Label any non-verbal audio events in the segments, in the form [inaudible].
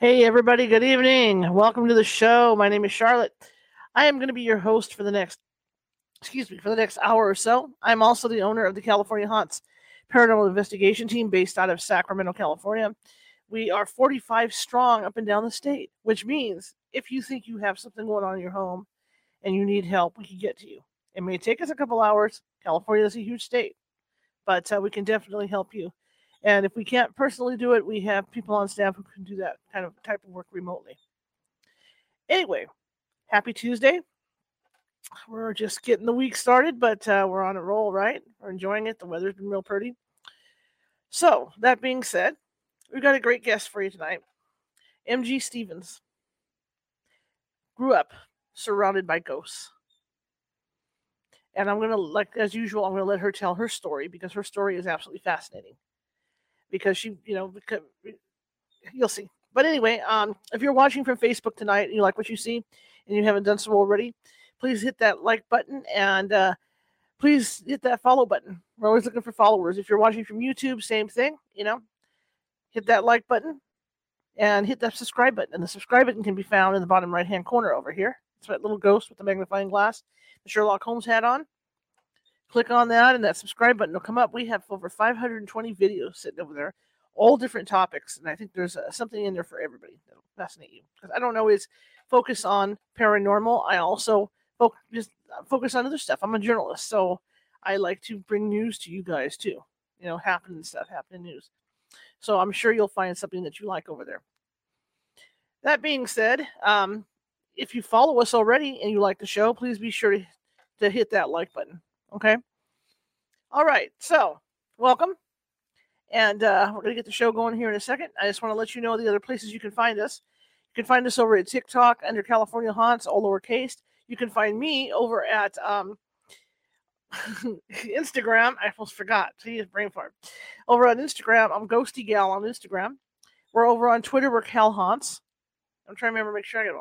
Hey, everybody, good evening. Welcome to the show. My name is Charlotte. I am going to be your host for the next, excuse me, for the next hour or so. I'm also the owner of the California Haunts Paranormal Investigation Team based out of Sacramento, California. We are 45 strong up and down the state, which means if you think you have something going on in your home and you need help, we can get to you. It may take us a couple hours. California is a huge state, but uh, we can definitely help you. And if we can't personally do it, we have people on staff who can do that kind of type of work remotely. Anyway, happy Tuesday. We're just getting the week started, but uh, we're on a roll, right? We're enjoying it. The weather's been real pretty. So, that being said, we've got a great guest for you tonight. MG Stevens grew up surrounded by ghosts. And I'm going to, like, as usual, I'm going to let her tell her story because her story is absolutely fascinating because she, you know, because, you'll see. But anyway, um, if you're watching from Facebook tonight and you like what you see and you haven't done so already, please hit that like button and uh, please hit that follow button. We're always looking for followers. If you're watching from YouTube, same thing, you know, hit that like button and hit that subscribe button. And the subscribe button can be found in the bottom right hand corner over here. It's that little ghost with the magnifying glass, the Sherlock Holmes hat on. Click on that, and that subscribe button will come up. We have over 520 videos sitting over there, all different topics, and I think there's uh, something in there for everybody that'll fascinate you. Because I don't always focus on paranormal. I also focus uh, focus on other stuff. I'm a journalist, so I like to bring news to you guys too. You know, happening stuff, happening news. So I'm sure you'll find something that you like over there. That being said, um, if you follow us already and you like the show, please be sure to, to hit that like button. Okay. All right. So, welcome. And uh, we're going to get the show going here in a second. I just want to let you know the other places you can find us. You can find us over at TikTok under California Haunts, all lowercase. You can find me over at um, [laughs] Instagram. I almost forgot. See, brain fart. Over on Instagram, I'm Ghosty Gal on Instagram. We're over on Twitter. We're Cal Haunts. I'm trying to remember, make sure I get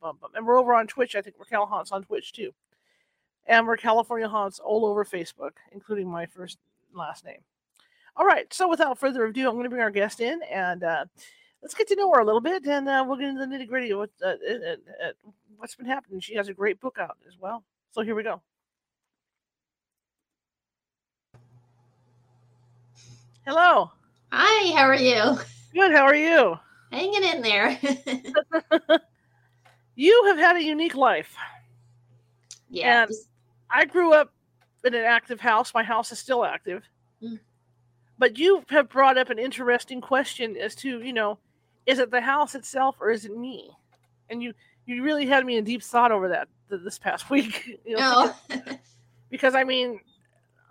bum. And we're over on Twitch. I think we're Cal Haunts on Twitch too. And we're California Haunts all over Facebook, including my first last name. All right. So without further ado, I'm going to bring our guest in and uh, let's get to know her a little bit, and uh, we'll get into the nitty gritty of what, uh, uh, uh, what's been happening. She has a great book out as well. So here we go. Hello. Hi, how are you? Good. How are you? Hanging in there. [laughs] [laughs] you have had a unique life. yeah. And I grew up in an active house. My house is still active. Mm. But you have brought up an interesting question as to, you know, is it the house itself or is it me? And you you really had me in deep thought over that th- this past [laughs] week. You know, no. because, [laughs] because, I mean,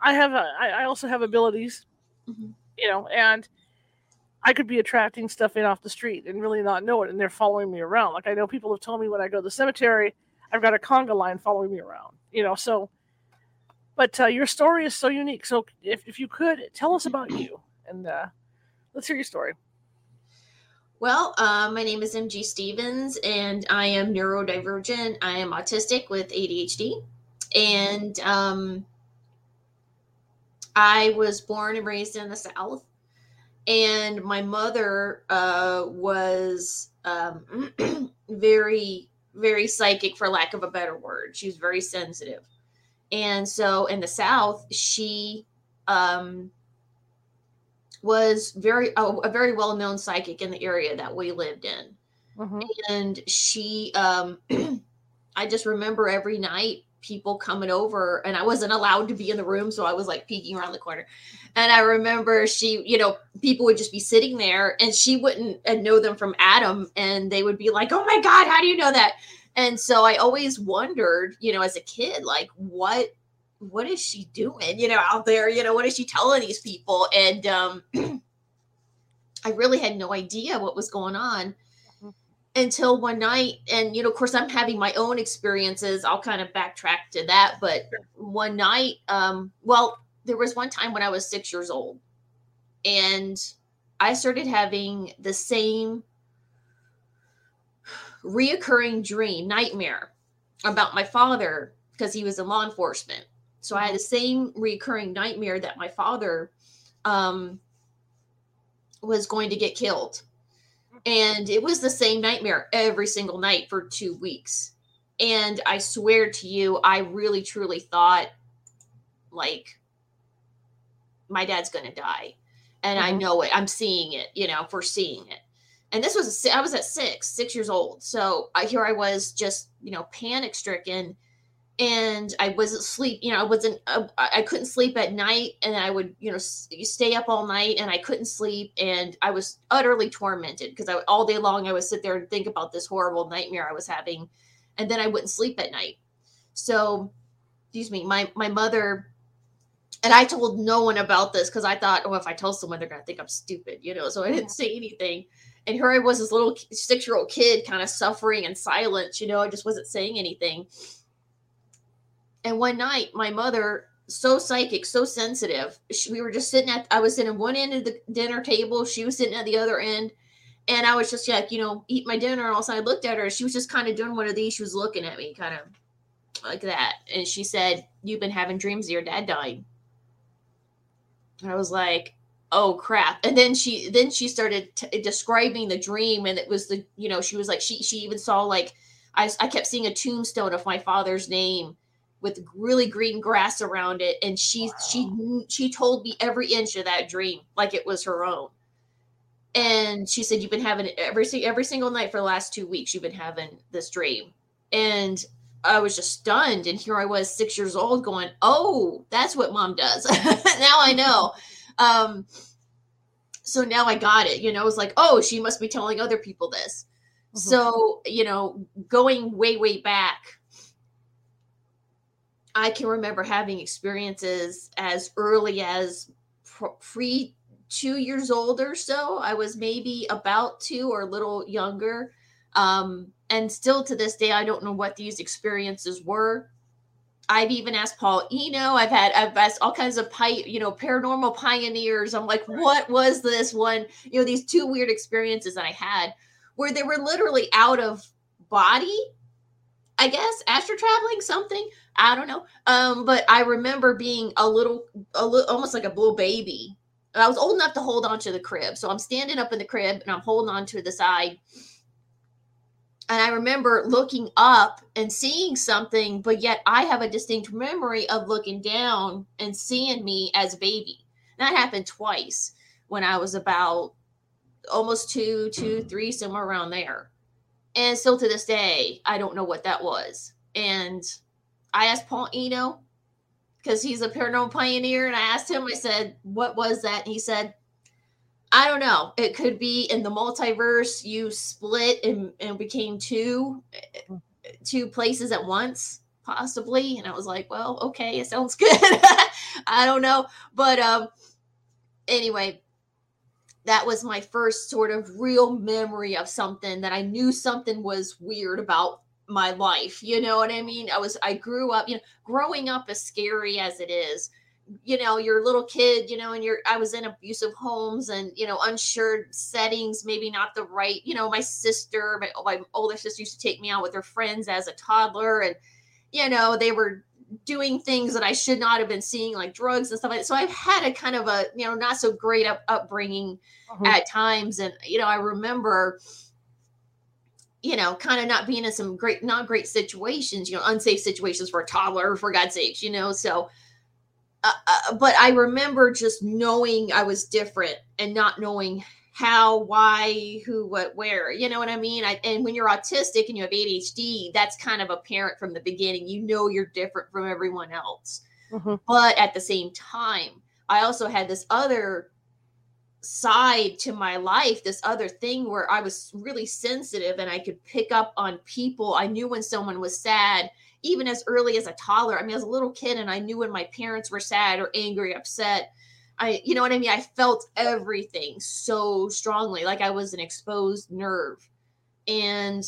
I have a, I, I also have abilities, Mhm. you know, and I could be attracting stuff in off the street and really not know it, and they're following me around. Like I know people have told me when I go to the cemetery, I've got a conga line following me around, you know. So, but uh, your story is so unique. So, if if you could tell us about you, and uh, let's hear your story. Well, uh, my name is MG Stevens, and I am neurodivergent. I am autistic with ADHD, and um, I was born and raised in the South. And my mother uh, was um, [clears throat] very, very psychic, for lack of a better word. She was very sensitive, and so in the South, she um, was very a, a very well known psychic in the area that we lived in Mhm. and she um [clears throat] i just remember every night people coming over and i wasn't allowed to be in the room so i was like peeking around the corner. And i remember she you know people would just be sitting there and she wouldn't uh, know them from adam and they would be like oh my god how do you know that? And so i always wondered you know as a kid like what what is she doing you know out there? You know what is she telling these people? And um [clears throat] i really had no idea what was going on until one night and you know of course i'm having my own experiences. I'll kind of backtrack to that but one night um well there was one time when i was six years old and i started having the same reoccurring dream nightmare about my father because he was in law enforcement. So i had the same recurring nightmare that my father um was going to get killed and it was the same nightmare every single night for two weeks. And I swear to you, I really truly thought like my dad's gonna die. And mm-hmm. I know it. I'm seeing it, you know, foreseeing it. And this was I was at six, six years old. So I here I was just, you know, panic stricken and I wasn't sleep, you know, I wasn't, uh, I couldn't sleep at night and I would, you know, stay up all night and I couldn't sleep. And I was utterly tormented because I, all day long, I would sit there and think about this horrible nightmare I was having. And then I wouldn't sleep at night. So, excuse me, my, my mother, and I told no one about this because I thought, oh, if I tell someone, they're going to think I'm stupid, you know, so I didn't say anything. And here I was, this little six year old kid kind of suffering in silence, you know, I just wasn't saying anything and one night, my mother, so psychic, so sensitive, she, we were just sitting at, I was sitting at one end of the dinner table. She was sitting at the other end. And I was just like, you know, eat my dinner. And I looked at her. She was just kind of doing one of these. She was looking at me kind of like that. And she said, You've been having dreams of your dad dying. I was like, oh crap and then she then she started t- describing the dream and it was the you know she was like she she even saw like I, I kept seeing a tombstone of my father's name with really green grass around it and she wow. she she told me every inch of that dream like it was her own. And she said you've been having it every every single night for the last 2 weeks you've been having this dream. And I was just stunned and here I was 6 years old going oh that's what mom does. [laughs] Now I know. Um so now I got it you know it's like oh she must be telling other people this. Mm-hmm. so you know going way way back I can remember having experiences as early as pre two years old or so. I was maybe about two or a little younger. Um, and still to this day, I don't know what these experiences were. I've even asked Paul Eno. I've had I've asked all kinds of pi- you know paranormal pioneers. I'm like, what was this one? You know, these two weird experiences that I had where they were literally out of body I guess astro traveling something. I don't know. Um, but I remember being a little, a little, almost like a little baby. I was old enough to hold on to the crib, so I'm standing up in the crib and I'm holding on to the side. And I remember looking up and seeing something, but yet I have a distinct memory of looking down and seeing me as a baby. that happened twice when I was about almost two, two, three, somewhere around there. And still to this day, I don't know what that was. And I asked Paul Eno because he's a paranormal pioneer, and I asked him, I said, What was that? And he said, I don't know. It could be in the multiverse, you split and, and became two two places at once, possibly. And I was like, Well, okay, it sounds [laughs] good. I don't know. But um anyway, that was my first sort of real memory of something that I knew something was weird about my life. You know what I mean? I was, I grew up, you know, growing up as scary as it is, you know, you're little kid, you know, and you're, I was in abusive homes and, you know, unsure settings, maybe not the right, you know, my sister, my, my older sister used to take me out with her friends as a toddler and, you know, they were doing things that I should not have been seeing, like drugs and stuff like that. So I've had a kind of a, you know, not so great up, upbringing uh-huh. at times. And, you know, I remember, you know, kind of not being in some great, not great situations, you know, unsafe situations for a toddler, for God's sakes, you know. So, uh, uh, but I remember just knowing I was different and not knowing how, why, who, what, where. You know what I mean? I, and when you're autistic and you have ADHD, that's kind of apparent from the beginning. You know you're different from everyone else. Mm-hmm. But at the same time, I also had this other side to my life, this other thing where I was really sensitive and I could pick up on people. I knew when someone was sad, even as early as a toddler. I mean, as a little kid, and I knew when my parents were sad or angry, upset I, you know what I mean? I felt everything so strongly, like I was an exposed nerve. and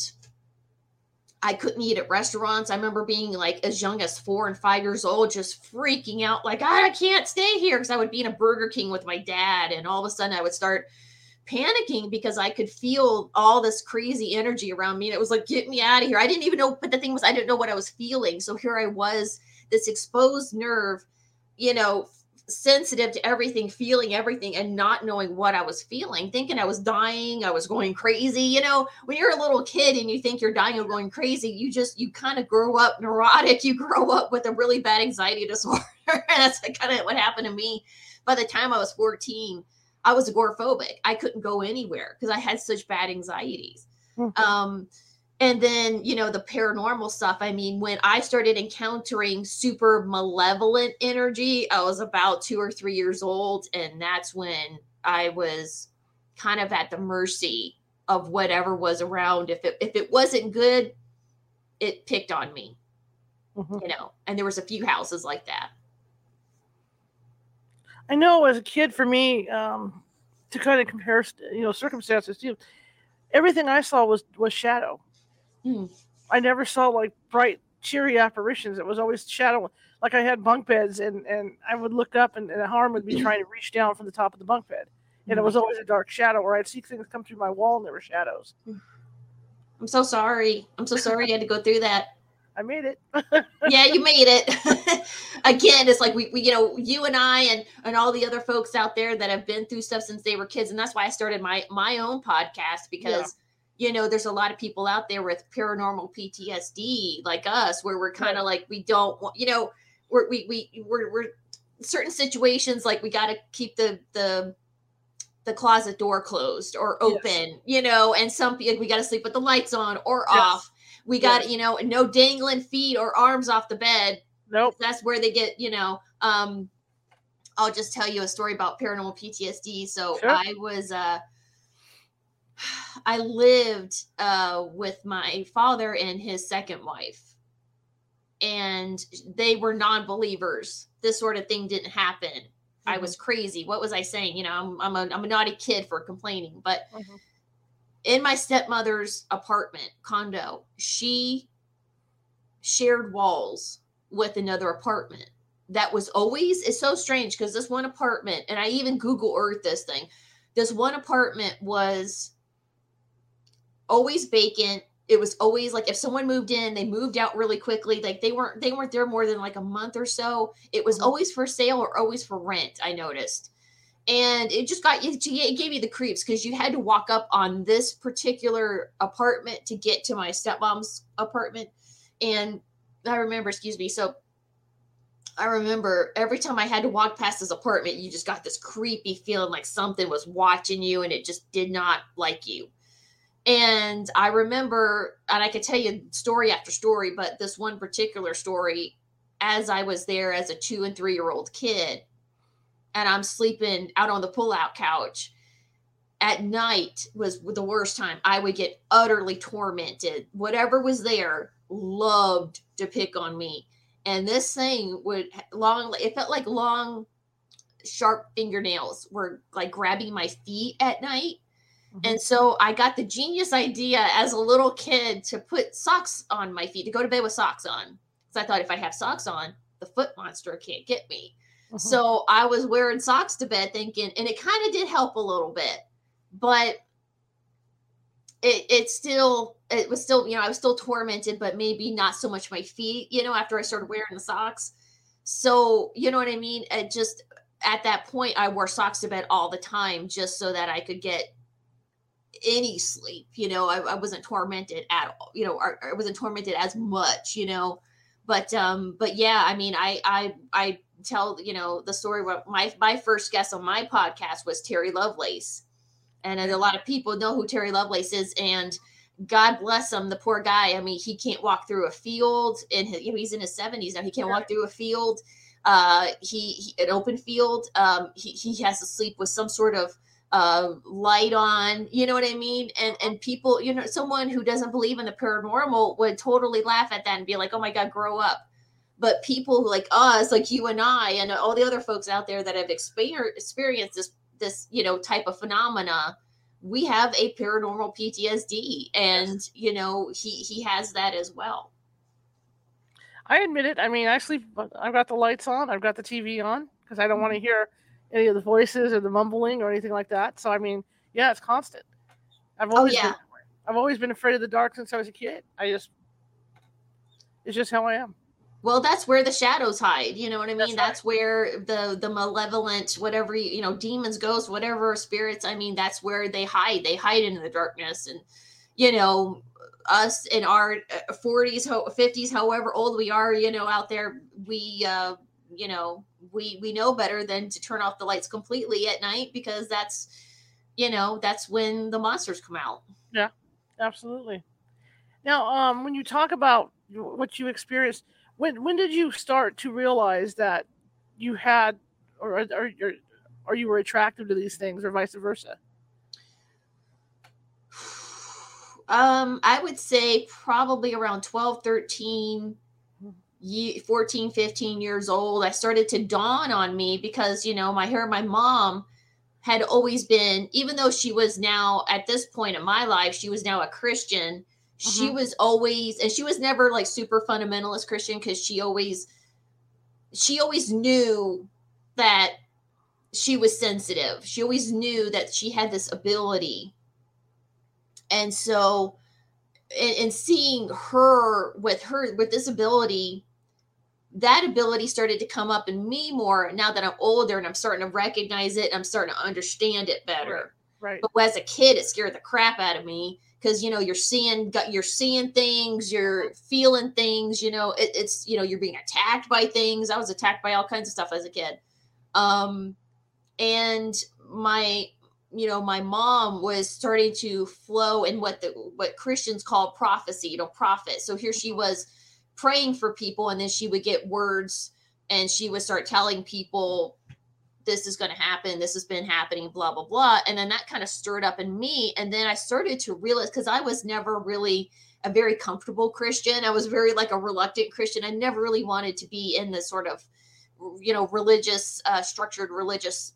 I couldn't eat at restaurants. I remember being like as young as four and five years old, just freaking out, like, ah, I can't stay here because I would be in a Burger King with my dad. And all of a sudden I would start panicking because I could feel all this crazy energy around me. And it was like, get me out of here. I didn't even know, but the thing was, I didn't know what I was feeling. So here I was, this exposed nerve, you know, sensitive to everything, feeling everything, and not knowing what I was feeling, thinking I was dying, I was going crazy. You know, when you're a little kid and you think you're dying or going crazy, you just you kind of grow up neurotic. You grow up with a really bad anxiety [laughs] disorder. and that's kind of what happened to me. By the time I was 14, I was agoraphobic. I couldn't go anywhere because I had such bad anxieties. Mm-hmm. Um, and then you know the paranormal stuff i mean when i started encountering super malevolent energy i was about two or three years old and that's when i was kind of at the mercy of whatever was around. If it if it wasn't good it picked on me mm-hmm. you know and there was a few houses like that. I know as a kid for me um to kind of compare you know circumstances too everything i saw was was shadow Mm. I never saw like bright, cheery apparitions. It was always shadow. Like I had bunk beds, and and I would look up, and, and a harm would be trying to reach down from the top of the bunk bed, and it was always a dark shadow. Or I'd see things come through my wall, and there were shadows. Mm. I'm so sorry. I'm so sorry you had to go through that. I made it. [laughs] yeah, you made it. [laughs] Again, it's like we, we, you know, you and I and and all the other folks out there that have been through stuff since they were kids, and that's why I started my my own podcast because you know, there's a lot of people out there with paranormal PTSD like us, where we're kind of like we don't want, you know, we're we we we're, we're certain situations like we got to keep the the the closet door closed or open, yes. you know, and some we got to sleep with the lights on or yes. off. We got yes. you know no dangling feet or arms off the bed. Nope. That's where they get you know. Um, I'll just tell you a story about paranormal PTSD. So sure. I was uh I lived uh, with my father and his second wife, and they were non believers. This sort of thing didn't happen. Mm-hmm. I was crazy. What was I saying? You know, I'm, I'm, a, I'm a naughty kid for complaining. But mm-hmm. in my stepmother's apartment, condo, she shared walls with another apartment that was always it's so strange because this one apartment and i even google earth this thing this one apartment was always vacant. It was always like if someone moved in, they moved out really quickly. Like they weren't they weren't there more than like a month or so. It was mm-hmm. always for sale or always for rent. I noticed, and it just got it gave you the creeps because you had to walk up on this particular apartment to get to my stepmom's apartment. And I remember, excuse me, so I remember every time I had to walk past this apartment, you just got this creepy feeling like something was watching you and it just did not like you. And I remember, and I could tell you story after story, but this one particular story, as I was there as a two and three year old kid, and I'm sleeping out on the pull-out couch at night was the worst time. I would get utterly tormented. Whatever was there loved to pick on me. And this thing would long, it felt like long, sharp fingernails were like grabbing my feet at night. And so I got the genius idea as a little kid to put socks on my feet, to go to bed with socks on. Because I thought if I have socks on, the foot monster can't get me. Mm-hmm. So I was wearing socks to bed thinking, and it kind of did help a little bit, but it, it still, it was still, you know, I was still tormented, but maybe not so much my feet, you know, after I started wearing the socks. So, you know what I mean? It just, at that point, I wore socks to bed all the time just so that I could get any sleep. You know, I, I wasn't tormented at all. You know, I, I wasn't tormented as much. You know, but um, but yeah, I mean, I I I tell you know the story. What my my first guest on my podcast was Terry Lovelace, and a lot of people know who Terry Lovelace is, and God bless him, the poor guy. I mean, he can't walk through a field, and you know, he's in his seventies now. He can't walk through a field. Uh, he, he an open field. Um, he he has to sleep with some sort of uh, light on you know what i mean and and people you know someone who doesn't believe in the paranormal would totally laugh at that and be like oh my god grow up but people like us like you and i and all the other folks out there that have experienced this this you know type of phenomena we have a paranormal PTSD, and you know he he has that as well. I admit it. I mean, I sleep. I've got the lights on. I've got the TV on because I don't want to Mm-hmm. hear any of the voices or the mumbling or anything like that. So I mean, yeah, it's constant. I've always Oh, yeah. been, I've always been afraid of the dark since I was a kid. I just it's just how I am. Well, that's where the shadows hide. You know what I That's mean? right. That's where the the malevolent, whatever you know, demons, ghosts, whatever spirits. I mean, that's where they hide. They hide in the darkness, and you know, us in our uh, forties, fifties, however old we are, you know, out there, we, uh, you know, we we know better than to turn off the lights completely at night because that's, you know, that's when the monsters come out. Yeah, absolutely. Now, um, when you talk about what you experienced, when when did you start to realize that you had, or or or, or you were attracted to these things, or vice versa? [sighs] Um, I would say probably around 12, 13, ye- 14, 15 years old. I started to dawn on me because, you know, my hair, my mom had always been, even though she was now at this point in my life, she was now a Christian. She Mhm. was always, and she was never like super fundamentalist Christian because she always, she always knew that she was sensitive. She always knew that she had this ability and so and, and seeing her with her with this ability that ability started to come up in me more now that i'm older and i'm starting to recognize it and i'm starting to understand it better. Right. but as a kid it scared the crap out of me because you know you're seeing you're seeing things you're feeling things you know it, it's you know you're being attacked by things. I was attacked by all kinds of stuff as a kid. Um and my you know my mom was starting to flow in what the what christians call prophecy you know prophet. So here she was praying for people and then she would get words and she would start telling people this is going to happen this has been happening blah blah blah. And then that kind of stirred up in me and then i started to realize because i was never really a very comfortable christian. I was very like a reluctant christian. I never really wanted to be in this sort of you know religious uh structured religious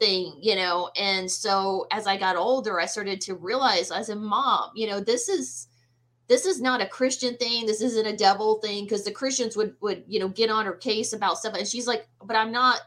thing, you know. And so as I got older, I started to realize as a mom, you know, this is this is not a Christian thing. This isn't a devil thing because the Christians would would you know get on her case about stuff, and she's like, but I'm not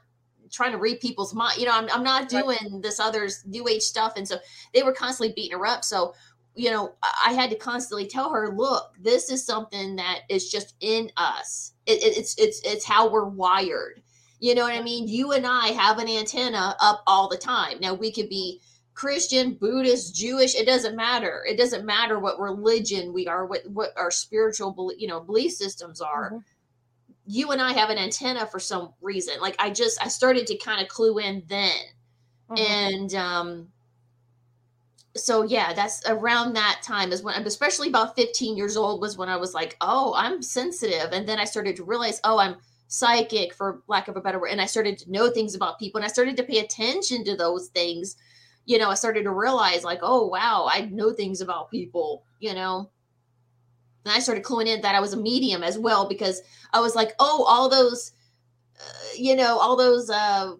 trying to read people's mind. You know, I'm I'm not Right. doing this others new age stuff, and so they were constantly beating her up. So you know, I I had to constantly tell her, look, this is something that is just in us. It, it, it's it's it's how we're wired. You know what I mean? You and I have an antenna up all the time. Now we could be Christian, Buddhist, Jewish. It doesn't matter. It doesn't matter what religion we are, what what our spiritual, you know, belief systems are. Mhm. You and I have an antenna for some reason. Like I just I started to kind of clue in then, Mhm. and um, so yeah, that's around that time is when, especially about 15 years old, was when I was like, oh, I'm sensitive, and then I started to realize, oh, I'm psychic for lack of a better word and i started to know things about people and i started to pay attention to those things you know i started to realize like oh wow i know things about people you know? And i started cluing in that i was a medium as well because i was like oh all those uh, you know all those uh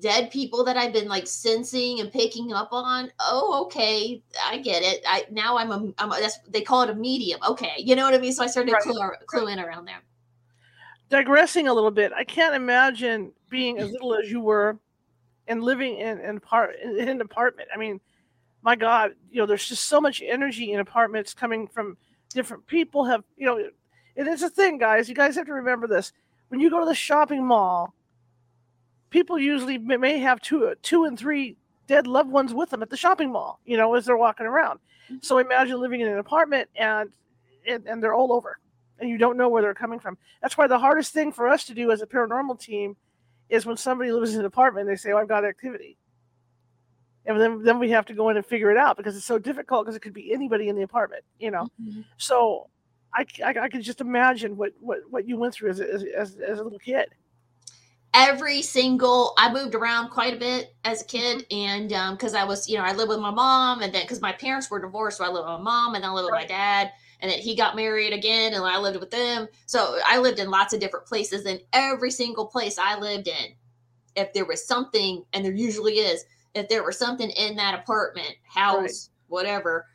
dead people that i've been like sensing and picking up on. Oh okay i get it. I now i'm a, I'm a that's they call it a medium. Okay you know what i mean? So i started Right. to clue, clue in around there. Digressing a little bit, I can't imagine being as little as you were and living in in part in an apartment. I mean, my God, you know, there's just so much energy in apartments coming from different people. Have you know? And it's a thing, guys. You guys have to remember this. When you go to the shopping mall, people usually may- may have two two and three dead loved ones with them at the shopping mall. You know, as they're walking around. Mm-hmm. So imagine living in an apartment and and, and they're all over and you don't know where they're coming from. That's why the hardest thing for us to do as a paranormal team is when somebody lives in an apartment, they say, oh, I've got activity. And then, then we have to go in and figure it out because it's so difficult because it could be anybody in the apartment, you know? Mhm. So I, I, I could just imagine what, what, what you went through as, a- as, as, as a little kid. every single i moved around quite a bit as a kid and um because i was you know i lived with my mom and then because my parents were divorced so i lived with my mom and then i lived with my dad and then he got married again and i lived with them so i lived in lots of different places and every single place i lived in if there was something and there usually is if there was something in that apartment, house, right. whatever,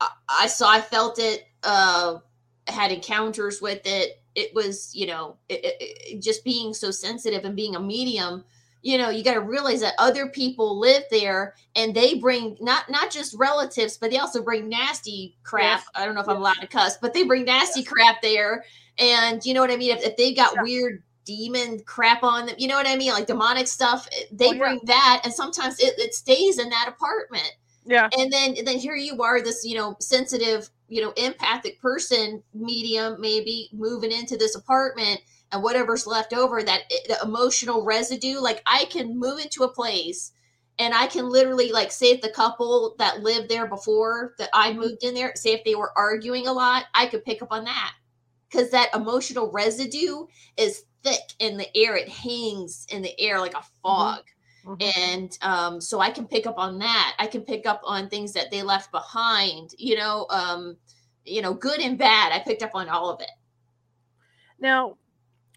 I, I, saw, I felt it, uh, had encounters with it. It was, you know, it, it, it, just being so sensitive and being a medium you know you got to realize that other people live there and they bring not not just relatives but they also bring nasty crap yes. i don't know if yes. i'm allowed to cuss but they bring nasty yes. crap there and you know what i mean if, if they've got yeah. weird demon crap on them you know what i mean like demonic stuff eh, they oh, yeah. bring that and sometimes it, it stays in that apartment yeah and then and then here you are this you know sensitive you know empathic person medium maybe moving into this apartment and whatever's left over that the emotional residue like i can move into a place and i can literally like say if the couple that lived there before that i mm-hmm. moved in there say if they were arguing a lot i could pick up on that because that emotional residue is thick in the air it hangs in the air like a mm-hmm. fog mm-hmm. and um, so i can pick up on that i can pick up on things that they left behind you know um, you know good and bad i picked up on all of it now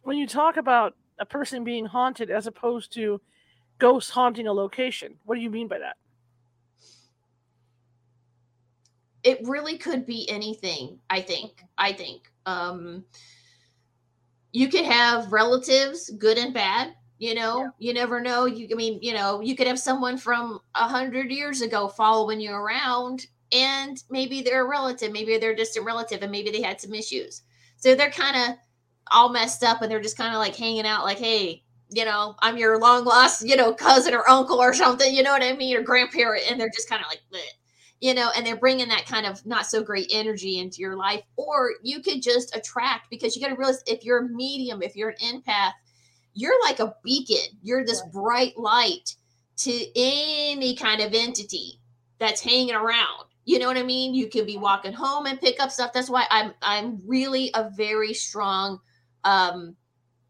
when you talk about a person being haunted as opposed to ghosts haunting a location, what do you mean by that? It really could be anything, I think. I think. Um you could have relatives, good and bad, you know, yeah. you never know. You I mean, you know, you could have someone from a hundred years ago following you around and maybe they're a relative, maybe they're a distant relative, and maybe they had some issues. So they're kind of all messed up and they're just kind of like hanging out like hey you know i'm your long lost you know cousin or uncle or something you know what i mean or grandparent and they're just kind of like Bleh. you know and they're bringing that kind of not so great energy into your life. Or you could just attract because you got to realize if you're a medium if you're an empath you're like a beacon. You're this bright light to any kind of entity that's hanging around. You know what i mean? You could be walking home and pick up stuff. That's why i'm i'm really a very strong um,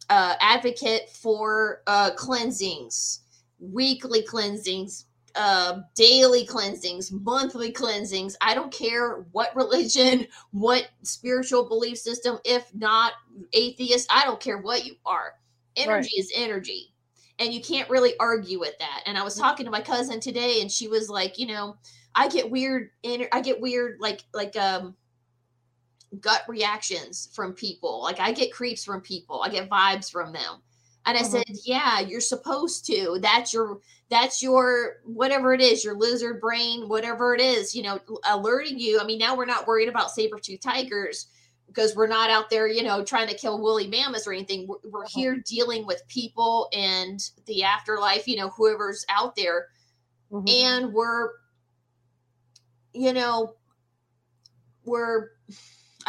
uh, advocate for uh, cleansings, weekly cleansings, uh, daily cleansings, monthly cleansings. I don't care what [laughs] religion, what spiritual belief system, if not atheist, I don't care what you are. Energy right. is energy. And you can't really argue with that. And I was talking to my cousin today, and she was like, you know, I get weird, I get weird, like, like, um, gut reactions from people. Like I get creeps from people. I get vibes from them. And I mm-hmm. said, "Yeah, you're supposed to. That's your that's your whatever it is, your lizard brain, whatever it is, you know, alerting you. I mean, now we're not worried about saber-tooth tigers because we're not out there, you know, trying to kill woolly mammoths or anything. We're, we're mm-hmm. here dealing with people and the afterlife, you know, whoever's out there. Mm-hmm. And we're you know, we're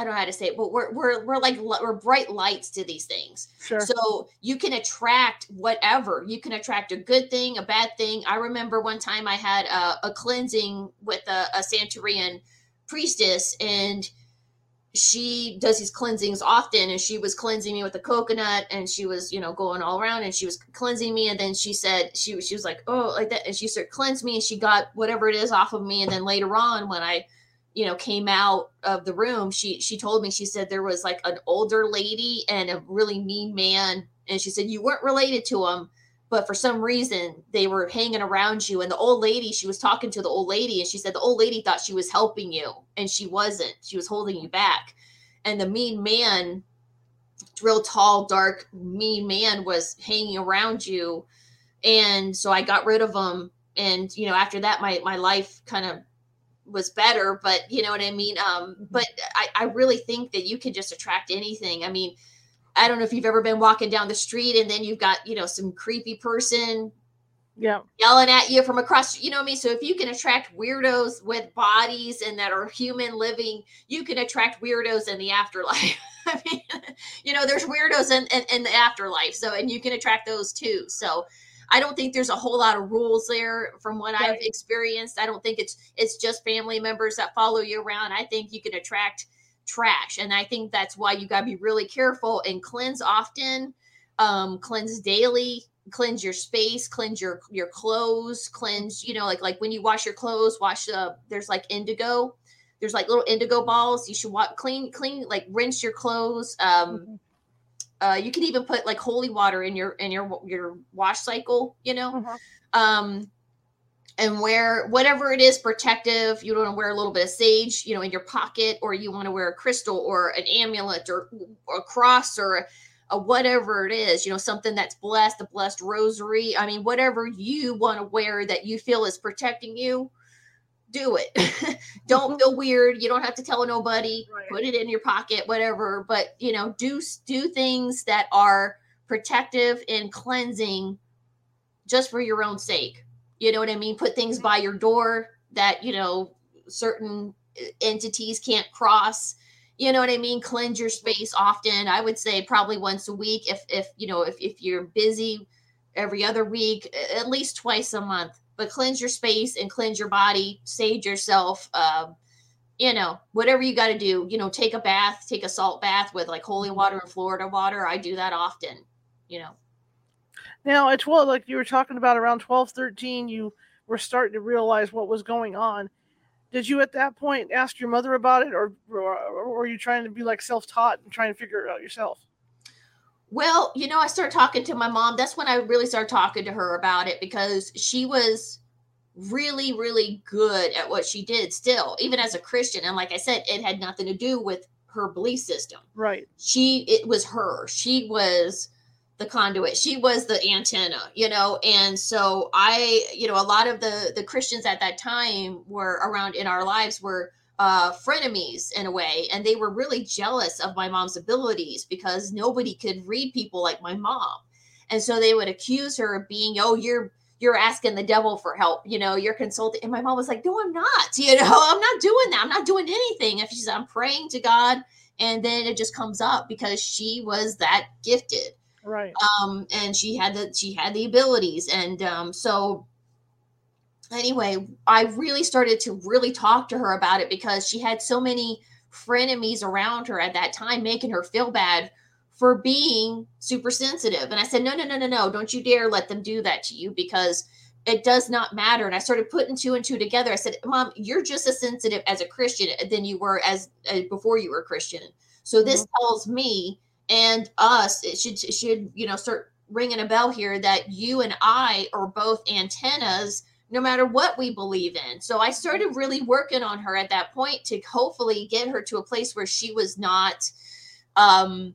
I don't know how to say it, but we're we're we're like we're bright lights to these things. Sure. So you can attract whatever. You can attract a good thing, a bad thing. I remember one time I had a, a cleansing with a, a Santerian priestess, and she does these cleansings often and she was cleansing me with a coconut and she was you know going all around and she was cleansing me and then she said she she was like oh like that and she started cleanse me and she got whatever it is off of me and then later on when i you know came out of the room she she told me she said there was like an older lady and a really mean man and she said you weren't related to him but for some reason they were hanging around you. And the old lady she was talking to the old lady and she said the old lady thought she was helping you and she wasn't. She was holding you back. And the mean man real tall dark mean man was hanging around you. And so i got rid of him and you know after that my my life kind of was better, but you know what I mean? Um, mm-hmm. but I, I really think that you can just attract anything. I mean, I don't know if you've ever been walking down the street and then you've got, you know, some creepy person yeah yelling at you from across you know what i mean so if you can attract weirdos with bodies and that are human living you can attract weirdos in the afterlife [laughs] i mean you know there's weirdos in, in, in the afterlife so and you can attract those too so I don't think there's a whole lot of rules there from what right. I've experienced. I don't think it's it's just family members that follow you around. I think you can attract trash, and I think that's why you got to be really careful and cleanse often, um, cleanse daily, cleanse your space, cleanse your your clothes, cleanse. You know, like like when you wash your clothes, wash the there's like indigo. There's like little indigo balls. You should wash, clean, clean, like rinse your clothes. Um, mm-hmm uh, you can even put like holy water in your in your your wash cycle. You know, mm-hmm. um, and wear whatever it is protective. You want to wear a little bit of sage, you know, in your pocket, or you want to wear a crystal or an amulet or, or a cross or a, a whatever it is, you know, something that's blessed, a blessed rosary. I mean, whatever you want to wear that you feel is protecting you, do it. [laughs] don't mm-hmm. feel weird. You don't have to tell nobody. Right. Put it in your pocket, whatever. But you know, do do things that are protective and cleansing, just for your own sake. You know what I mean? Put things mm-hmm. by your door that you know certain uh, entities can't cross. You know what I mean? Cleanse your mm-hmm. space often. I would say probably once a week. If if you know if if you're busy, every other week, at least twice a month but cleanse your space and cleanse your body, sage yourself. Um, you know, whatever you got to do, you know, take a bath, take a salt bath with like holy water and Florida water. I do that often, you know. Now, at 12, like you were talking about around 12, 13, you were starting to realize what was going on. Did you at that point ask your mother about it, or, or, or were you trying to be like self taught and trying to figure it out yourself? Well, you know, I started talking to my mom. That's when I really started talking to her about it because she was really, really good at what she did still, even as a Christian. And like I said, it had nothing to do with her belief system. Right. She, it was her. She was the conduit. She was the antenna, you know. And so I, you know, a lot of the the Christians at that time were around in our lives were uh, frenemies in a way, and they were really jealous of my mom's abilities because nobody could read people like my mom, and so they would accuse her of being, oh, you're you're asking the devil for help, you know, you're consulting. And my mom was like, no, I'm not, you know, [laughs] I'm not doing that. I'm not doing anything. If she's, I'm praying to God, and then it just comes up because she was that gifted, Right. um, and she had the she had the abilities, and um, so anyway, I really started to really talk to her about it because she had so many frenemies around her at that time, making her feel bad for being super sensitive. And I said, no, no, no, no, no, don't you dare let them do that to you because it does not matter. And I started putting two and two together. I said, Mom, you're just as sensitive as a Christian than you were as uh, before you were a Christian. So this tells me and us, it should it should you know start ringing a bell here that you and I are both antennas no matter what we believe in. So I started really working on her at that point to hopefully get her to a place where she was not um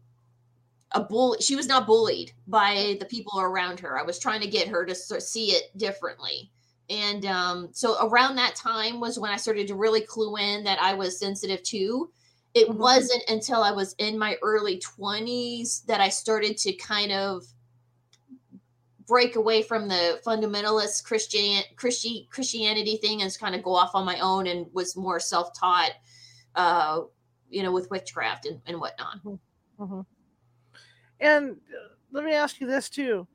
a bull she was not bullied by the people around her. I was trying to get her to see it differently. And um so around that time was when I started to really clue in that I was sensitive too. It Mhm. wasn't until I was in my early 20s that I started to kind of break away from the fundamentalist Christian Christi, Christianity thing and just kind of go off on my own and was more self-taught uh you know with witchcraft and, and whatnot. Hmm And uh, let me ask you this too.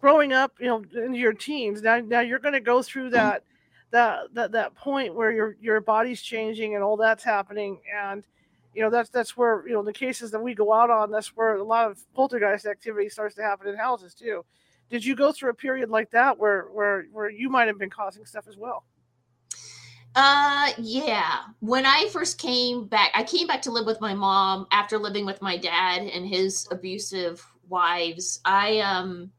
Growing up, you know, in your teens, now now you're going to go through that that that that point where your your body's changing and all that's happening, and you know that's that's where you know the cases that we go out on. That's where a lot of poltergeist activity starts to happen in houses too. Did you go through a period like that where where where you might have been causing stuff as well? uh yeah when i first came back i came back to live with my mom after living with my dad and his abusive wives i um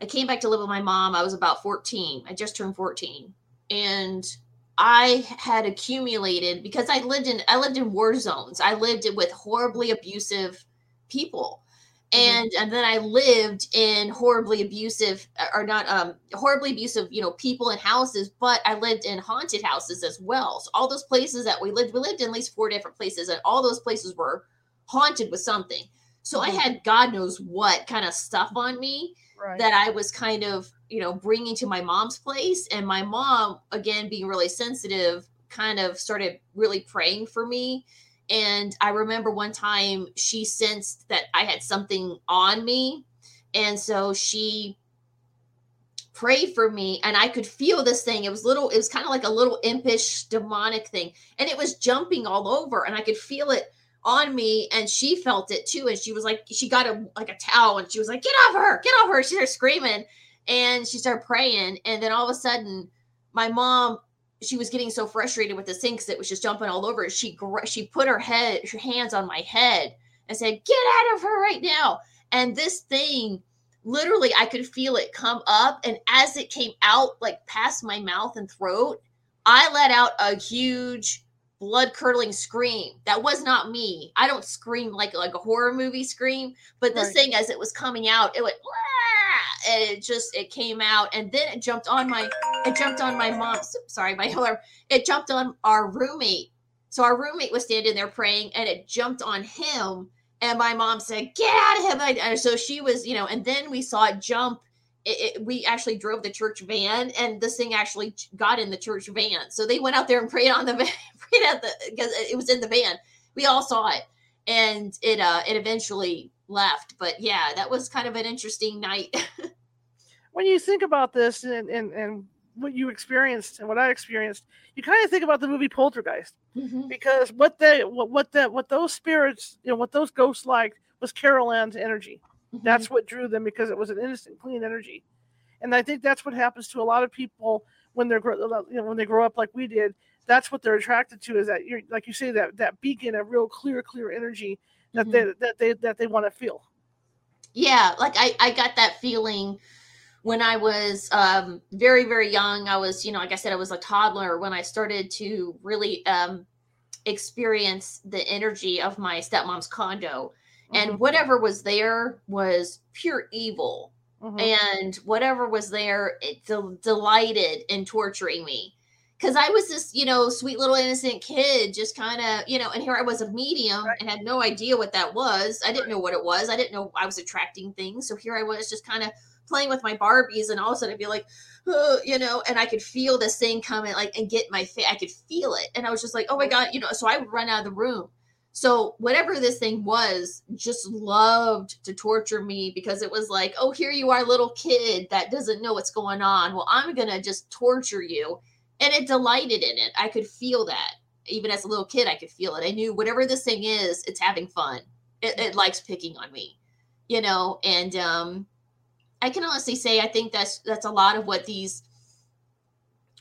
i came back to live with my mom i was about 14 i just turned 14 and i had accumulated because i lived in i lived in war zones. I lived with horribly abusive people. And and then i lived in horribly abusive or not um horribly abusive you know people and houses but i lived in haunted houses as well. So all those places that we lived we lived in at least four different places and all those places were haunted with something. So i Mhm. had god knows what kind of stuff on me Right. that I was kind of, you know, bringing to my mom's place. And my mom, again, being really sensitive, kind of started really praying for me. And I remember one time she sensed that I had something on me. And so she prayed for me and I could feel this thing. It was little, it was kind of like a little impish demonic thing. And it was jumping all over and I could feel it on me and she felt it too and she was like she got a like a towel and she was like get off her get off her she started screaming and she started praying and then all of a sudden my mom she was getting so frustrated with the thing because it was just jumping all over she she put her head her hands on my head and said get out of her right now and this thing literally I could feel it come up. And as it came out, like past my mouth and throat, I let out a huge blood curdling scream. That was not me. I don't scream like like a horror movie scream, but this Right. thing as it was coming out, it went "Wah!" And it just it came out and then it jumped on my it jumped on my mom's sorry, my [laughs] alarm. It jumped on our roommate. So our roommate was standing there praying and it jumped on him and my mom said, "Get out of him!" And so she was, you know, and then we saw it jump. It, it- we actually drove the church van, and this thing actually got in the church van. So they went out there and prayed on the [laughs] van, prayed at the because it was in the van. We all saw it, and it uh it eventually left. But yeah, that was kind of an interesting night. [laughs] when you think about this and, and, and what you experienced and what I experienced, you kind of think about the movie Poltergeist Mhm. because what they what what that what those spirits you know what those ghosts liked was Carol Anne's energy. That's what drew them because it was an innocent, clean energy, and I think that's what happens to a lot of people when they're grow- you know when they grow up like we did. That's what they're attracted to is that you're like you say that that beacon of real clear, clear energy that Mhm. they that they that they want to feel. yeah like i i got that feeling when i was um very very young i was you know like i said i was a toddler when i started to really um experience the energy of my stepmom's condo and Mhm, whatever was there was pure evil mhm. and whatever was there it del- delighted in torturing me because i was this you know sweet little innocent kid just kind of you know and here i was a medium Right. and had no idea what that was. I didn't know what it was. I didn't know i was attracting things. So here i was just kind of playing with my barbies and all of a sudden i'd be like "Uh," you know and i could feel this thing coming like and get my face i could feel it. And i was just like oh my god you know so i would run out of the room. So whatever this thing was just loved to torture me because it was like, oh, here you are, little kid that doesn't know what's going on. Well, I'm gonna just torture you. And it delighted in it. I could feel that. Even as a little kid, I could feel it. I knew whatever this thing is, it's having fun. It, it likes picking on me. You know, and um I can honestly say I think that's that's a lot of what these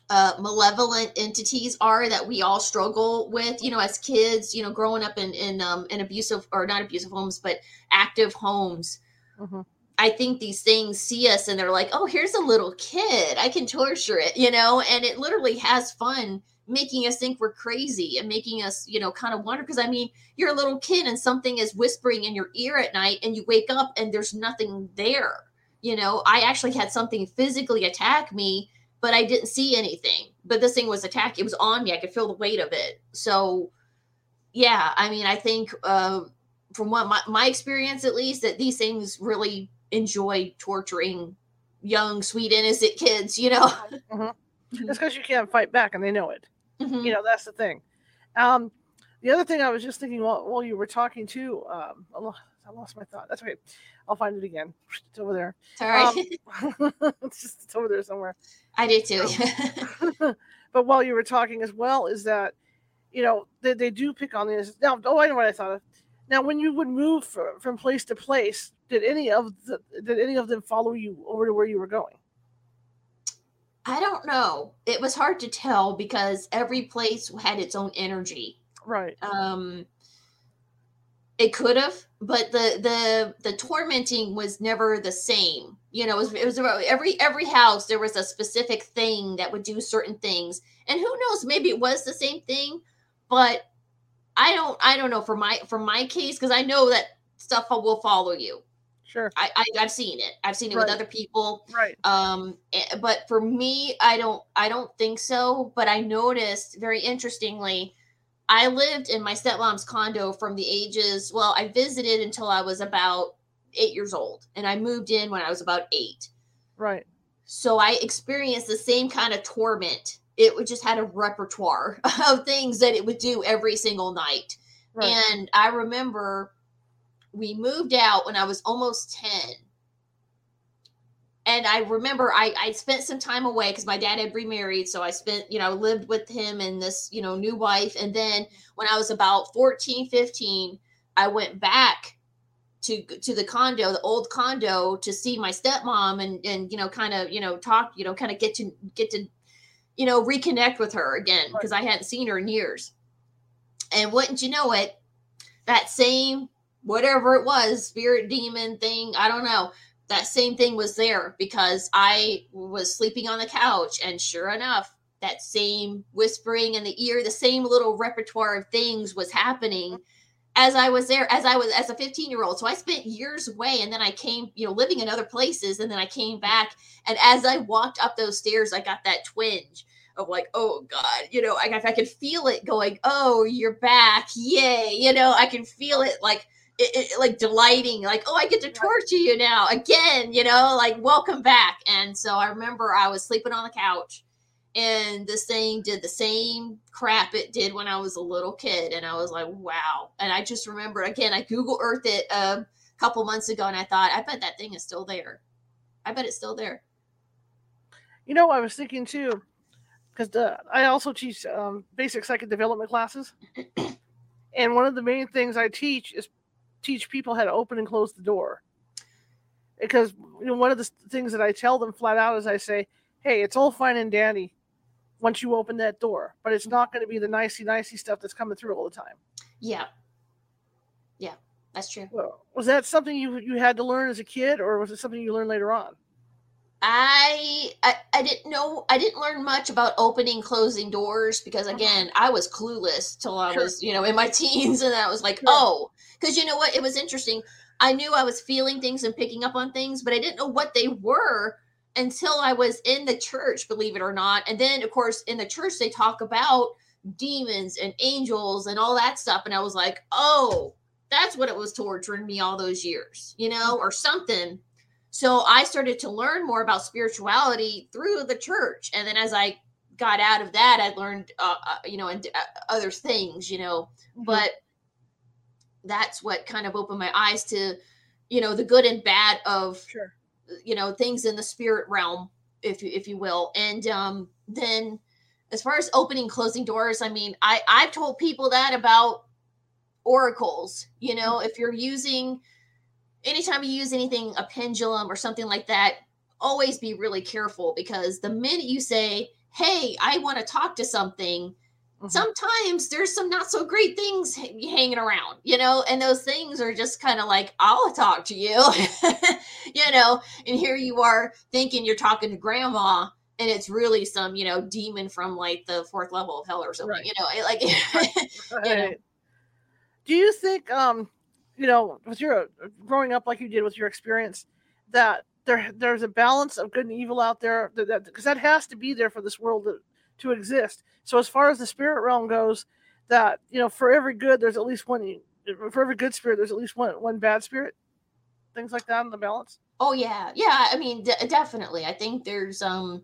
uh, malevolent entities are that we all struggle with, you know, as kids, you know, growing up in in um, in abusive or not abusive homes, but active homes. Mhm. I think these things see us and they're like, "Oh, here's a little kid. I can torture it," you know, and it literally has fun making us think we're crazy and making us, you know, kind of wonder because I mean, you're a little kid and something is whispering in your ear at night and you wake up and there's nothing there. You know, I actually had something physically attack me but I didn't see anything. But this thing was attacking. It was on me. I could feel the weight of it. So, yeah, I mean, I think uh, from what my, my experience, at least, that these things really enjoy torturing young, sweet, innocent kids. You know. [laughs] Mhm. It's because you can't fight back and they know it. Mhm. You know, that's the thing. Um, the other thing I was just thinking while, while you were talking too, um, I lost my thought. That's okay. I'll find it again. It's over there. Sorry, Um, [laughs] it's just it's over there somewhere. [laughs] I do too. but while you were talking as well, is that you know they, they do pick on this. Now, oh, I know what I thought of. Now, when you would move fr- from place to place, did any of the did any of them follow you over to where you were going? I don't know. It was hard to tell because every place had its own energy. Right. um it could have but the the the tormenting was never the same you know it was, it was about every every house there was a specific thing that would do certain things and who knows maybe it was the same thing but i don't i don't know for my for my case because i know that stuff will follow you Sure. I, I i've seen it i've seen it with other people Right. um eh, but for me i don't i don't think so but i noticed very interestingly i lived in my stepmom's condo from the ages well i visited until i was about eight years old and i moved in when i was about eight Right. so i experienced the same kind of torment it would just had a repertoire [laughs] of things that it would do every single night Right. and I remember we moved out when I was almost 10. And I remember I, I spent some time away because my dad had remarried. So I spent, you know, lived with him and this, you know, new wife. And then when I was about 14, 15, I went back to to the condo, the old condo, to see my stepmom and and you know, kind of, you know, talk, you know, kind of get to get to, you know, reconnect with her again because I hadn't seen her in years. And wouldn't you know it, that same whatever it was, spirit demon thing, I don't know. that same thing was there because I was sleeping on the couch, and sure enough, that same whispering in the ear, the same little repertoire of things was happening as I was there, as I was as a 15 year old. So I spent years away and then I came, you know, living in other places. And then I came back. And as I walked up those stairs, I got that twinge of like, oh God, you know, I, I could feel it going, oh, you're back. Yay. You know, I can feel it like, it, it, like delighting, like, oh, I get to torture you now again, you know, like, welcome back. And so I remember I was sleeping on the couch and this thing did the same crap it did when I was a little kid. And I was like, wow. And I just remember again, I Google Earthed it a couple months ago and I thought, I bet that thing is still there. I bet it's still there. You know, I was thinking too, because I also teach um, basic psychic development classes. [clears throat] and one of the main things I teach is teach people how to open and close the door. Because you know, one of the things that I tell them flat out is I say, hey, it's all fine and dandy once you open that door, but it's not going to be the nicey nicey stuff that's coming through all the time. Yeah. Yeah, that's true. Well, was that something you you had to learn as a kid, or was it something you learned later on? I, I I didn't know I didn't learn much about opening closing doors because uh-huh. again I was clueless till I was you know in my [laughs] teens and I was like oh because you know what it was interesting I knew I was feeling things and picking up on things but I didn't know what they were until I was in the church, believe it or not. And then, of course, in the church, they talk about demons and angels and all that stuff. And I was like, oh, that's what it was torturing me all those years, you know, or something. So I started to learn more about spirituality through the church. And then as I got out of that, I learned, uh, uh, you know, and uh, other things, you know, mm-hmm. but that's what kind of opened my eyes to, you know, the good and bad of sure. you know things in the spirit realm if you if you will. And um then as far as opening closing doors i mean i i've told people that about oracles you know. If you're using anytime you use anything a pendulum or something like that always be really careful because the minute you say hey i want to talk to something Mm-hmm. Sometimes there's some not so great things hanging around, you know, and those things are just kind of like, I'll talk to you, [laughs] you know, and here you are thinking you're talking to grandma and it's really some, you know, demon from like the fourth level of hell or something, right. you know, like, [laughs] right. you know. Do you think, um, you know, with your growing up like you did with your experience, that there there's a balance of good and evil out there that because that, that, has to be there for this world to, to exist. So as far as the spirit realm goes, that you know, for every good, there's at least one. For every good spirit, there's at least one one bad spirit. Things like that in the balance. Oh yeah, yeah. I mean, definitely. I think there's um.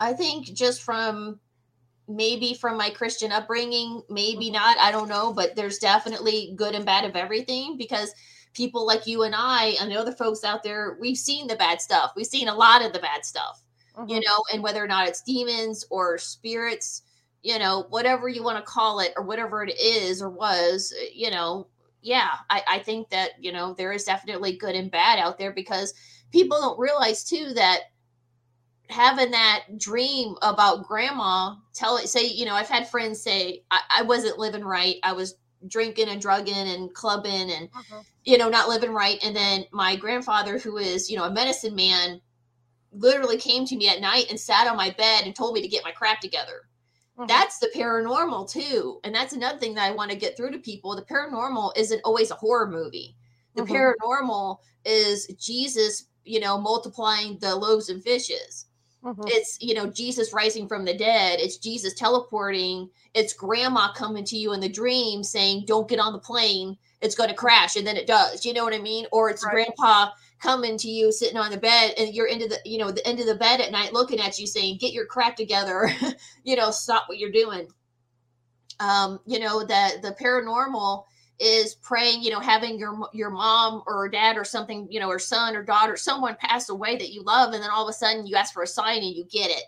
I think just from maybe from my Christian upbringing, maybe mm-hmm. not. I don't know, but there's definitely good and bad of everything because people like you and I and the other folks out there, we've seen the bad stuff. We've seen a lot of the bad stuff mm-hmm. you know, and whether or not it's demons or spirits, you know, whatever you want to call it or whatever it is or was, uh, you know, yeah, I, I think that, you know, there is definitely good and bad out there because people don't realize too that having that dream about grandma tell it say you know i've had friends say i, I wasn't living right i was drinking and drugging and clubbing and uh-huh. you know not living right and then my grandfather who is you know a medicine man literally came to me at night and sat on my bed and told me to get my crap together. Mm-hmm. That's the paranormal too. And that's another thing that I want to get through to people. The paranormal isn't always a horror movie. The mm-hmm. paranormal is Jesus, you know, multiplying the loaves and fishes. Mm-hmm. It's, you know, Jesus rising from the dead. It's Jesus teleporting. It's grandma coming to you in the dream saying, don't get on the plane. It's going to crash. And then it does. You know what I mean? Or it's right. grandpa coming to you sitting on the bed and you're into the you know the end of the bed at night looking at you saying get your crap together [laughs] you know stop what you're doing um you know that the paranormal is praying you know having your your mom or dad or something you know or son or daughter someone pass away that you love and then all of a sudden you ask for a sign and you get it.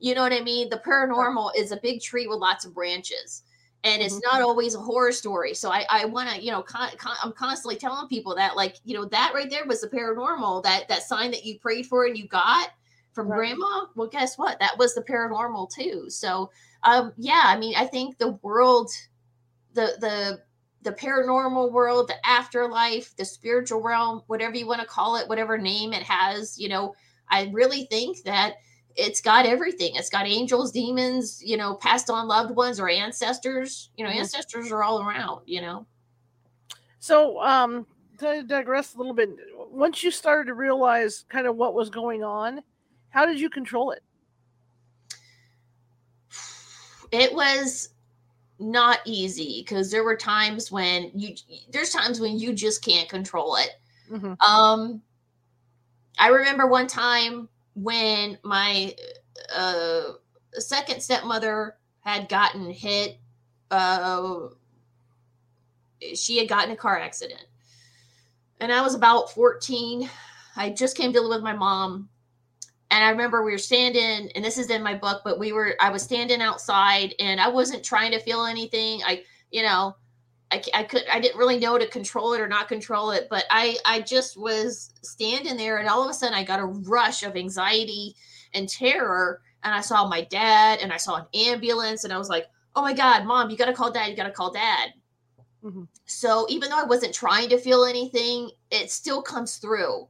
You know what i mean? The paranormal is a big tree with lots of branches and it's mm-hmm. not always a horror story. So i i want to you know con- con- i'm constantly telling people that like you know that right there was the paranormal that that sign that you prayed for and you got from right. grandma. Well guess what? That was the paranormal too. So um yeah i mean i think the world the the the paranormal world, the afterlife, the spiritual realm, whatever you want to call it, whatever name it has, you know, I really think that it's got everything. It's got angels, demons, you know, passed on loved ones or ancestors. You know, mm-hmm. ancestors are all around, you know. So, um, to digress a little bit, once you started to realize kind of what was going on, how did you control it? It was not easy because there were times when you there's times when you just can't control it. Mm-hmm. Um I remember one time when my uh second stepmother had gotten hit uh she had gotten a car accident. And I was about 14. I just came to live with my mom and I remember we were standing, and this is in my book, but we were, I was standing outside and I wasn't trying to feel anything. I, you know, I, I could, I didn't really know to control it or not control it, but I, I just was standing there and all of a sudden I got a rush of anxiety and terror. And I saw my dad and I saw an ambulance and I was like, oh my God, mom, you got to call dad. You got to call dad. Mm-hmm. So even though I wasn't trying to feel anything, it still comes through.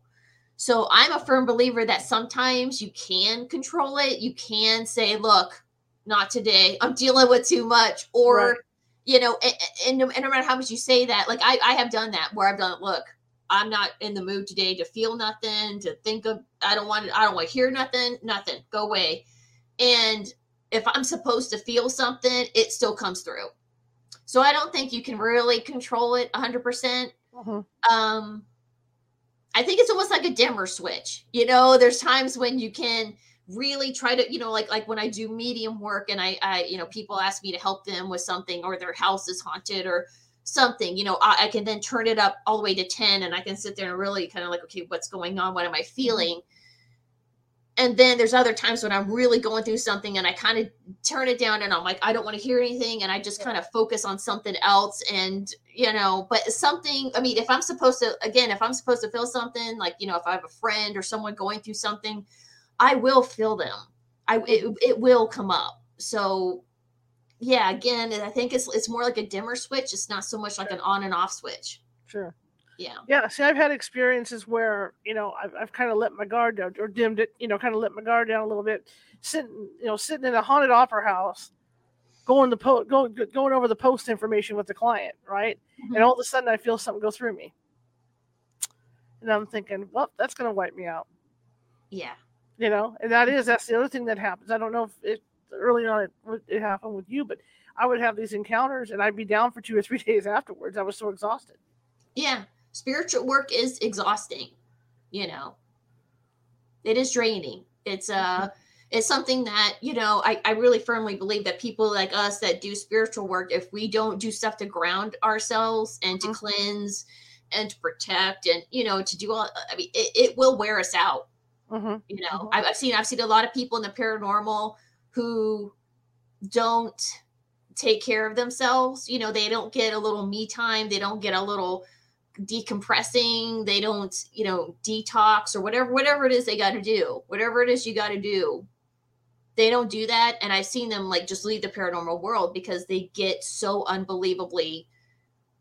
So I'm a firm believer that sometimes you can control it. You can say, look, not today. [laughs] I'm dealing with too much. Or, right. you know, and, and, no, and, no, matter how much you say that, like I, I have done that where I've done, look, I'm not in the mood today to feel nothing, to think of, I don't want, I don't want to hear nothing, nothing, go away. And if I'm supposed to feel something, it still comes through. So I don't think you can really control it 100%. percent mm-hmm. Um, I think it's almost like a dimmer switch. You know, there's times when you can really try to, you know, like like when I do medium work and I, I you know, people ask me to help them with something or their house is haunted or something, you know, I, I can then turn it up all the way to 10 and I can sit there and really kind of like, okay, what's going on? What am I mm-hmm. feeling? And then there's other times when I'm really going through something and I kind of turn it down and I'm like, I don't want to hear anything. And I just kind of focus on something else. And, you know, but something, I mean, if I'm supposed to, again, if I'm supposed to feel something, like, you know, if I have a friend or someone going through something, I will feel them. I, it, it will come up. So, yeah, again, I think it's, it's more like a dimmer switch. It's not so much like an on and off switch. Sure yeah. Yeah see i've had experiences where you know i've, I've kind of let my guard down or dimmed it you know kind of let my guard down a little bit sitting you know sitting in a haunted opera house going the po- going going over the post information with the client right? Mm-hmm. and all of a sudden i feel something go through me. And i'm thinking well that's going to wipe me out. Yeah. You know and that is that's the other thing that happens. I don't know if it early on it, it happened with you but i would have these encounters and i'd be down for two or three [laughs] days afterwards. I was so exhausted. Yeah spiritual work is exhausting you know it is draining it's uh it's something that you know I, I really firmly believe that people like us that do spiritual work if we don't do stuff to ground ourselves and to mm-hmm. cleanse and to protect and you know to do all i mean it, it will wear us out mm-hmm. you know mm-hmm. I've, I've seen i've seen a lot of people in the paranormal who don't take care of themselves you know they don't get a little me time they don't get a little decompressing. They don't you know detox or whatever whatever it is they got to do whatever it is you got to do. They don't do that and i've seen them like just leave the paranormal world because they get so unbelievably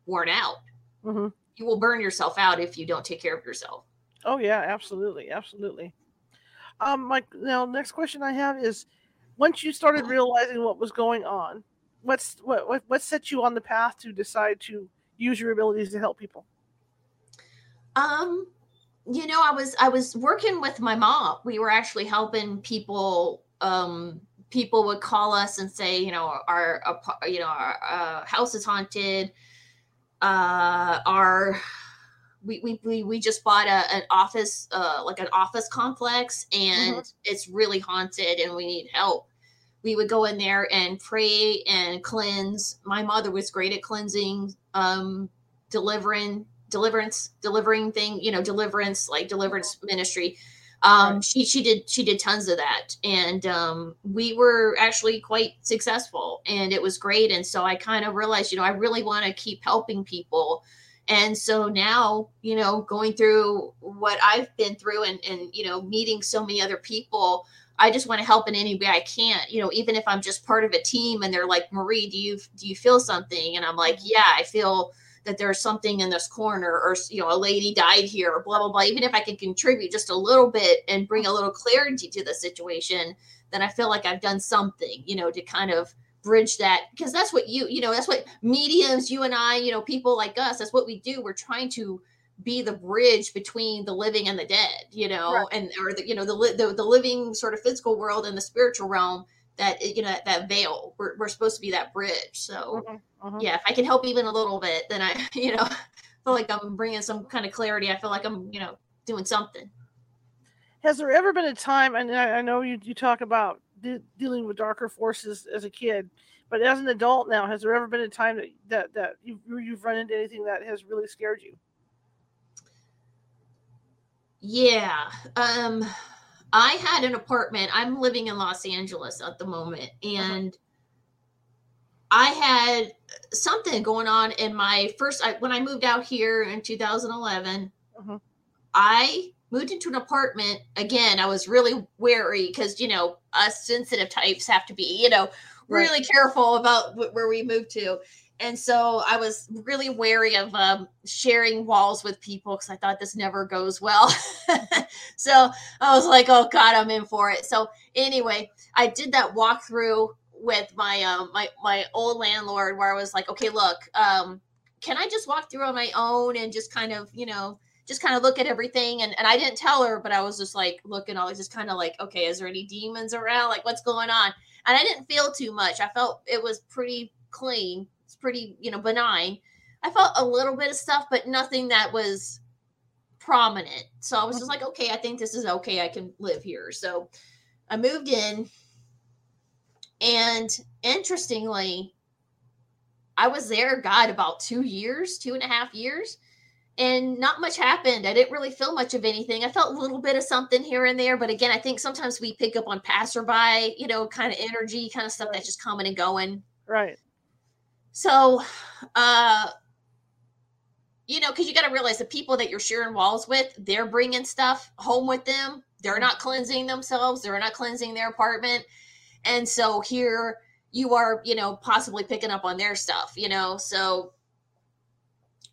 worn out. Mm-hmm. you will burn yourself out if you don't take care of yourself. Oh yeah absolutely absolutely. Um my now next question i have is once you started realizing what was going on what's what what, what set you on the path to decide to use your abilities to help people um, you know, I was I was working with my mom. We were actually helping people. Um, people would call us and say, you know, our, our you know our uh, house is haunted. Uh, our we, we, we, we just bought a, an office uh, like an office complex and mm-hmm. it's really haunted and we need help we would go in there and pray and cleanse my mother was great at cleansing um delivering deliverance delivering thing you know deliverance like deliverance ministry um right. she she did she did tons of that and um we were actually quite successful and it was great and so i kind of realized you know i really want to keep helping people and so now you know going through what i've been through and and you know meeting so many other people I just want to help in any way I can. You know, even if I'm just part of a team and they're like, Marie, do you do you feel something? And I'm like, mm-hmm. yeah, I feel that there's something in this corner or you know a lady died here or blah blah blah even if i can contribute just a little bit and bring a little clarity to the situation then i feel like i've done something you know to kind of bridge that because that's what you you know that's what mediums you and i you know people like us that's what we do we're trying to be the bridge between the living and the dead, you know, right. and or the you know the, the the living sort of physical world and the spiritual realm. That you know that veil. We're, we're supposed to be that bridge. So mm-hmm. Mm-hmm. yeah, if I can help even a little bit, then I [laughs] you know feel like I'm bringing some kind of clarity. I feel like I'm you know doing something. Has there ever been a time? And I, I know you you talk about de- dealing with darker forces as a kid, but as an adult now, has there ever been a time that that that you've, you've run into anything that has really scared you? Yeah. Um I had an apartment. I'm living in Los Angeles at the moment and I had something going on in my first I, when I moved out here in 2011. Uh-huh. I moved into an apartment again. I was really wary because you know us sensitive types have to be you know really right. careful about where we move to and so I was really wary of um, sharing walls with people because I thought this never goes well. [laughs] so I was like, "Oh God, I'm in for it." So anyway, I did that walkthrough with my um, my my old landlord where I was like, "Okay, look, um, can I just walk through on my own and just kind of, you know, just kind of look at everything?" And and I didn't tell her, but I was just like looking, always just kind of like, "Okay, is there any demons around? Like, what's going on?" And I didn't feel too much. I felt it was pretty clean pretty, you know, benign. I felt a little bit of stuff, but nothing that was prominent. So I was just mm-hmm. like, okay, I think this is okay. I can live here. So I moved in. And interestingly, I was there, God, about two years, two and a half years, and not much happened. I didn't really feel much of anything. I felt a little bit of something here and there. But again, I think sometimes we pick up on passerby, you know, kind of energy, kind of stuff that's just coming and going. Right. So, uh, you know, because you got to realize the people that you're sharing walls with, they're bringing stuff home with them. They're not cleansing themselves. They're not cleansing their apartment. And so here you are, you know, possibly picking up on their stuff, you know. So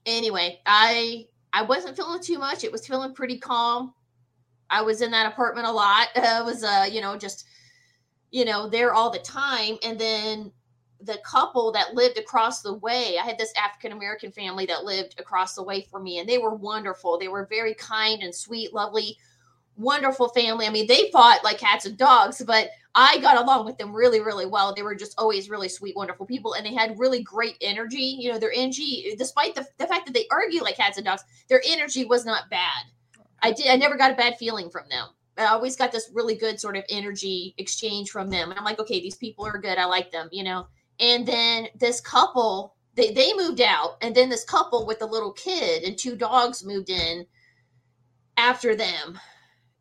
anyway, I I wasn't feeling too much. It was feeling pretty calm. I was in that apartment a lot. [laughs] I was uh, you know, just you know, there all the time. And then the couple that lived across the way i had this african american family that lived across the way from me and they were wonderful they were very kind and sweet lovely wonderful family i mean they fought like cats and dogs but i got along with them really really well they were just always really sweet wonderful people and they had really great energy you know their energy despite the, the fact that they argue like cats and dogs their energy was not bad i did i never got a bad feeling from them I always got this really good sort of energy exchange from them. And I'm like, okay, these people are good. I like them, you know. And then this couple, they, they moved out. And then this couple with a little kid and two dogs moved in after them.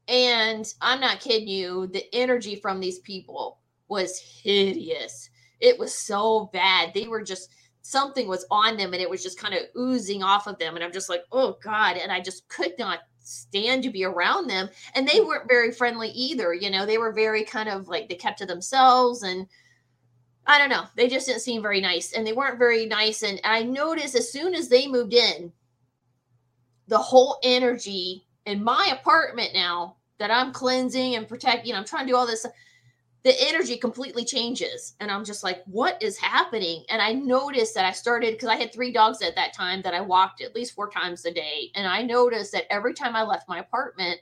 And I'm not kidding you, the energy from these people was hideous. It was so bad. They were just something was on them and it was just kind of oozing off of them. And I'm just like, oh God. And I just could not stand to be around them. And they mm. weren't very friendly either. You know, they were very kind of like they kept to themselves and I don't know. They just didn't seem very nice and they weren't very nice. And I noticed as soon as they moved in, the whole energy in my apartment now that I'm cleansing and protecting, I'm trying to do all this, the energy completely changes. And I'm just like, what is happening? And I noticed that I started because I had three dogs at that time that I walked at least four times a day. And I noticed that every time I left my apartment,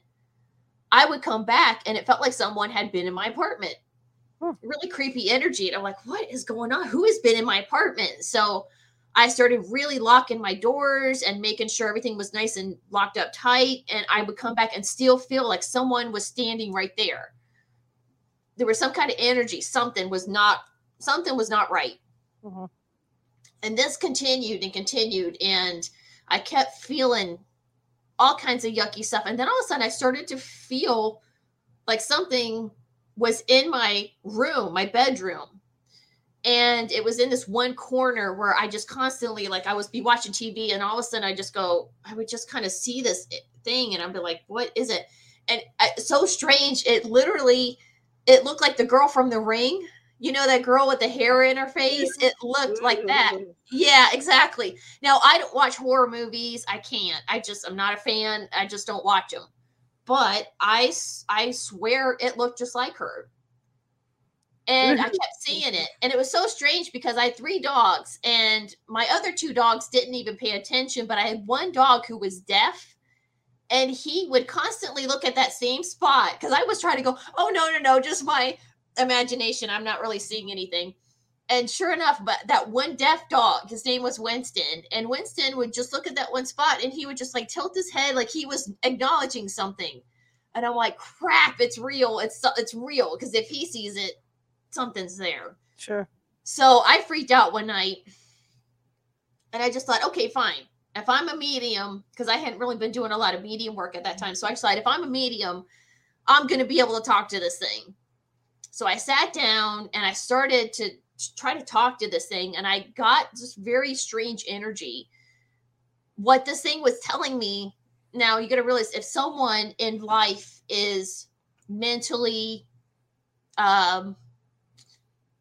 I would come back and it felt like someone had been in my apartment really creepy energy. And I'm like, what is going on? Who has been in my apartment? So I started really locking my doors and making sure everything was nice and locked up tight. And I would come back and still feel like someone was standing right there. There was some kind of energy. Something was not, something was not right. Mm-hmm. And this continued and continued. And I kept feeling all kinds of yucky stuff. And then all of a sudden I started to feel like something was in my room, my bedroom. And it was in this one corner where I just constantly, like, I was be watching TV, and all of a sudden I just go, I would just kind of see this thing, and I'd be like, what is it? And I, so strange. It literally, it looked like the girl from the ring. You know that girl with the hair in her face? It looked like that. Yeah, exactly. Now I don't watch horror movies. I can't. I just I'm not a fan. I just don't watch them. But I I swear it looked just like her. And I kept seeing it. And it was so strange because I had three dogs and my other two dogs didn't even pay attention, but I had one dog who was deaf and he would constantly look at that same spot because I was trying to go, oh no, no, no, just my imagination. I'm not really seeing anything. And sure enough, but that one deaf dog, his name was Winston, and Winston would just look at that one spot and he would just like tilt his head like he was acknowledging something. And I'm like, crap, it's real. It's it's real because if he sees it, something's there. Sure. So I freaked out one night, and I just thought, okay, fine. If I'm a medium, because I hadn't really been doing a lot of medium work at that time, so I decided if I'm a medium, I'm going to be able to talk to this thing. So I sat down and I started to try to talk to this thing, and I got this very strange energy. What this thing was telling me now, you got to realize if someone in life is mentally um,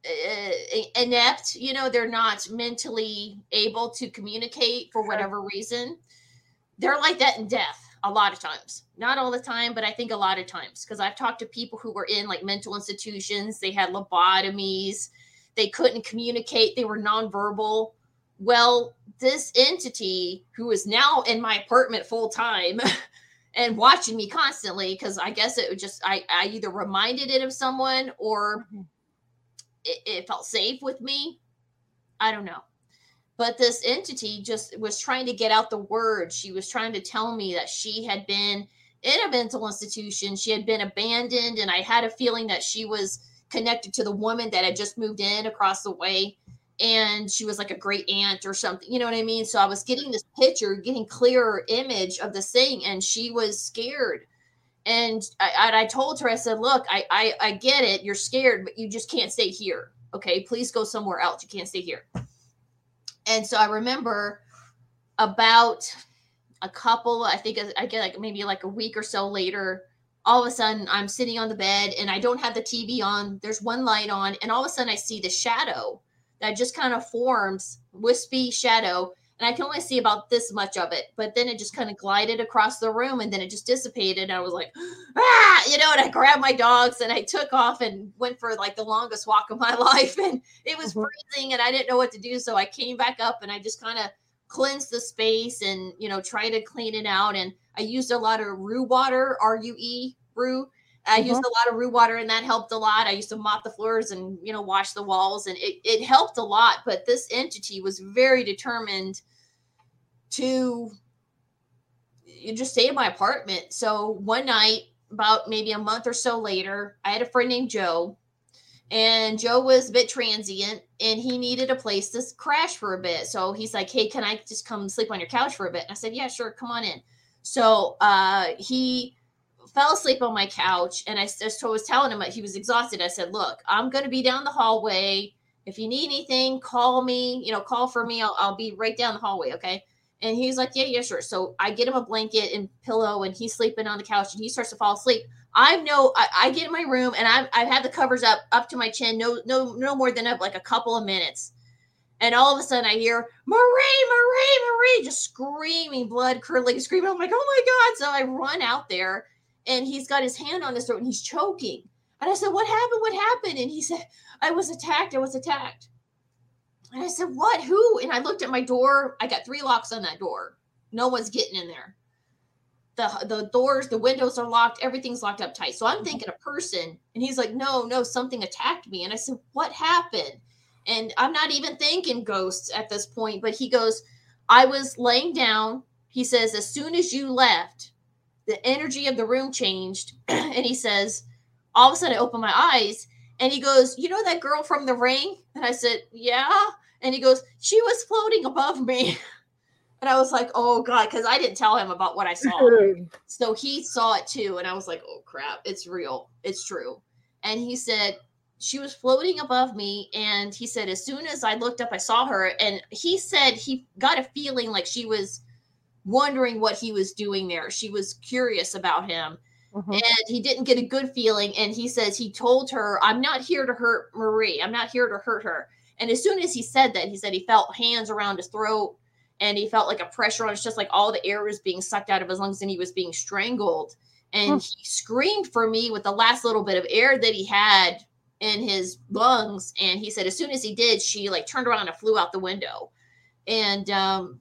uh, inept, you know, they're not mentally able to communicate for whatever reason, they're like that in death a lot of times. Not all the time, but I think a lot of times because I've talked to people who were in like mental institutions, they had lobotomies they couldn't communicate, they were nonverbal. Well, this entity who is now in my apartment full time [laughs] and watching me constantly, because I guess it would just, I, I either reminded it of someone or mm-hmm. it, it felt safe with me. I don't know but this entity just was trying to get out the word she was trying to tell me that she had been in a mental institution she had been abandoned and i had a feeling that she was connected to the woman that had just moved in across the way. And she was like a great aunt or something you know what i mean? So i was getting this picture getting clearer image of this thing and she was scared. And I, I told her i said look I, I i get it you're scared but you just can't stay here okay? Please go somewhere else you can't stay here. And so i remember about a couple i think i get like maybe like a week or so later all of a sudden I'm sitting on the bed and I don't have the TV on. There's one light on, and all of a sudden I see the shadow that just kind of forms, wispy shadow. And I can only see about this much of it, but then it just kind of glided across the room and then it just dissipated. And I was like, [gasps] ah, you know, and I grabbed my dogs and I took off and went for like the longest walk of my [laughs] life. And it was mm-hmm. freezing and I didn't know what to do. So I came back up and I just kind of cleansed the space and, you know, try to clean it out. And I used a lot of rue water, R U E, rue. I mm-hmm. used a lot of rue water and that helped a lot. I used to mop the floors and, you know, wash the walls and it, it helped a lot. But this entity was very determined to just stay in my apartment. So one night, about maybe a month or so later, I had a friend named Joe and Joe was a bit transient and he needed a place to crash for a bit. So he's like, Hey, can I just come sleep on your couch for a bit? And I said, Yeah, sure, come on in. So uh, he fell asleep on my couch and I just was telling him that he was exhausted. I said, Look, I'm going to be down the hallway. If you need anything, call me, you know, call for me. I'll, I'll be right down the hallway. Okay. And he's like, Yeah, yeah, sure. So I get him a blanket and pillow and he's sleeping on the couch and he starts to fall asleep. I know I, I get in my room and I've, I've had the covers up up to my chin, no, no, no more than like a couple of minutes. And all of a sudden I hear Marie, Marie, Marie, just screaming, blood curdling, screaming. I'm like, oh my God. So I run out there and he's got his hand on his throat and he's choking. And I said, What happened? What happened? And he said, I was attacked. I was attacked. And I said, What? Who? And I looked at my door. I got three locks on that door. No one's getting in there. The, the doors, the windows are locked, everything's locked up tight. So I'm mm-hmm. thinking a person, and he's like, No, no, something attacked me. And I said, What happened? And I'm not even thinking ghosts at this point, but he goes, I was laying down. He says, As soon as you left, the energy of the room changed. [clears throat] and he says, All of a sudden, I opened my eyes and he goes, You know that girl from the ring? And I said, Yeah. And he goes, She was floating above me. [laughs] And I was like, Oh God, because I didn't tell him about what I saw. [laughs] so he saw it too. And I was like, Oh crap, it's real. It's true. And he said, she was floating above me and he said as soon as i looked up i saw her and he said he got a feeling like she was wondering what he was doing there she was curious about him mm-hmm. and he didn't get a good feeling. And he says he told her, I'm not here to hurt Marie. I'm not here to hurt her. And as soon as he said that, he said he felt hands around his throat and he felt like a pressure on his chest, like all the air was being sucked out of his lungs and he was being strangled. And he screamed for me with the last little bit of air that he had in his lungs. And he said, as soon as he did, she like turned around and flew out the window. And um,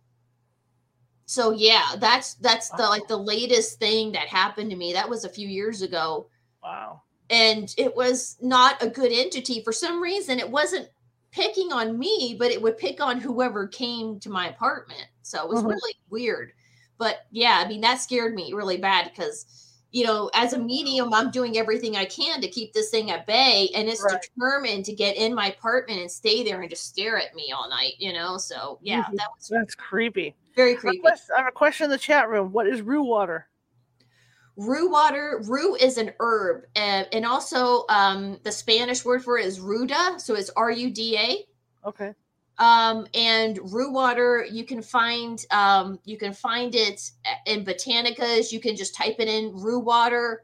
so yeah, that's that's the like the latest thing that happened to me. That was a few years ago. Wow. And it was not a good entity for some reason. It wasn't picking on me, but it would pick on whoever came to my apartment. So it was mm-hmm. really weird. But yeah, I mean that scared me really bad because you know, as a medium, I'm doing everything I can to keep this thing at bay, and it's right. determined to get in my apartment and stay there and just stare at me all night. You know, so yeah, mm-hmm. that was that's creepy. Very creepy. I have a question in the chat room. What is rue water? Rue water. Rue is an herb, and, and also um, the Spanish word for it is ruda. So it's R U D A. Okay. Um, and rue water, you can find um, you can find it in botanicas. You can just type it in rue water.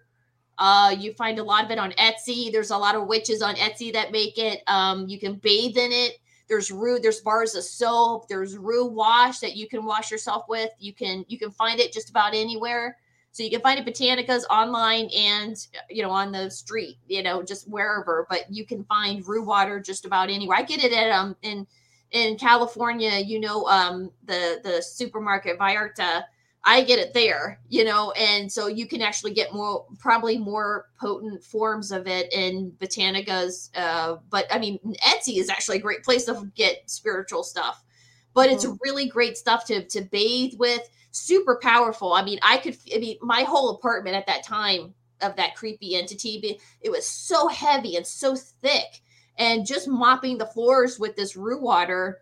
Uh, you find a lot of it on Etsy. There's a lot of witches on Etsy that make it. Um, you can bathe in it. There's rue. There's bars of soap. There's rue wash that you can wash yourself with. You can you can find it just about anywhere. So you can find it botanicas online and you know on the street, you know, just wherever. But you can find rue water just about anywhere. I get it at um in in California, you know, um, the the supermarket Vallarta, I get it there, you know, and so you can actually get more, probably more potent forms of it in Botanicas. Uh, but I mean, Etsy is actually a great place to get spiritual stuff. But mm-hmm. it's really great stuff to to bathe with. Super powerful. I mean, I could. I mean, my whole apartment at that time of that creepy entity, it was so heavy and so thick and just mopping the floors with this rue water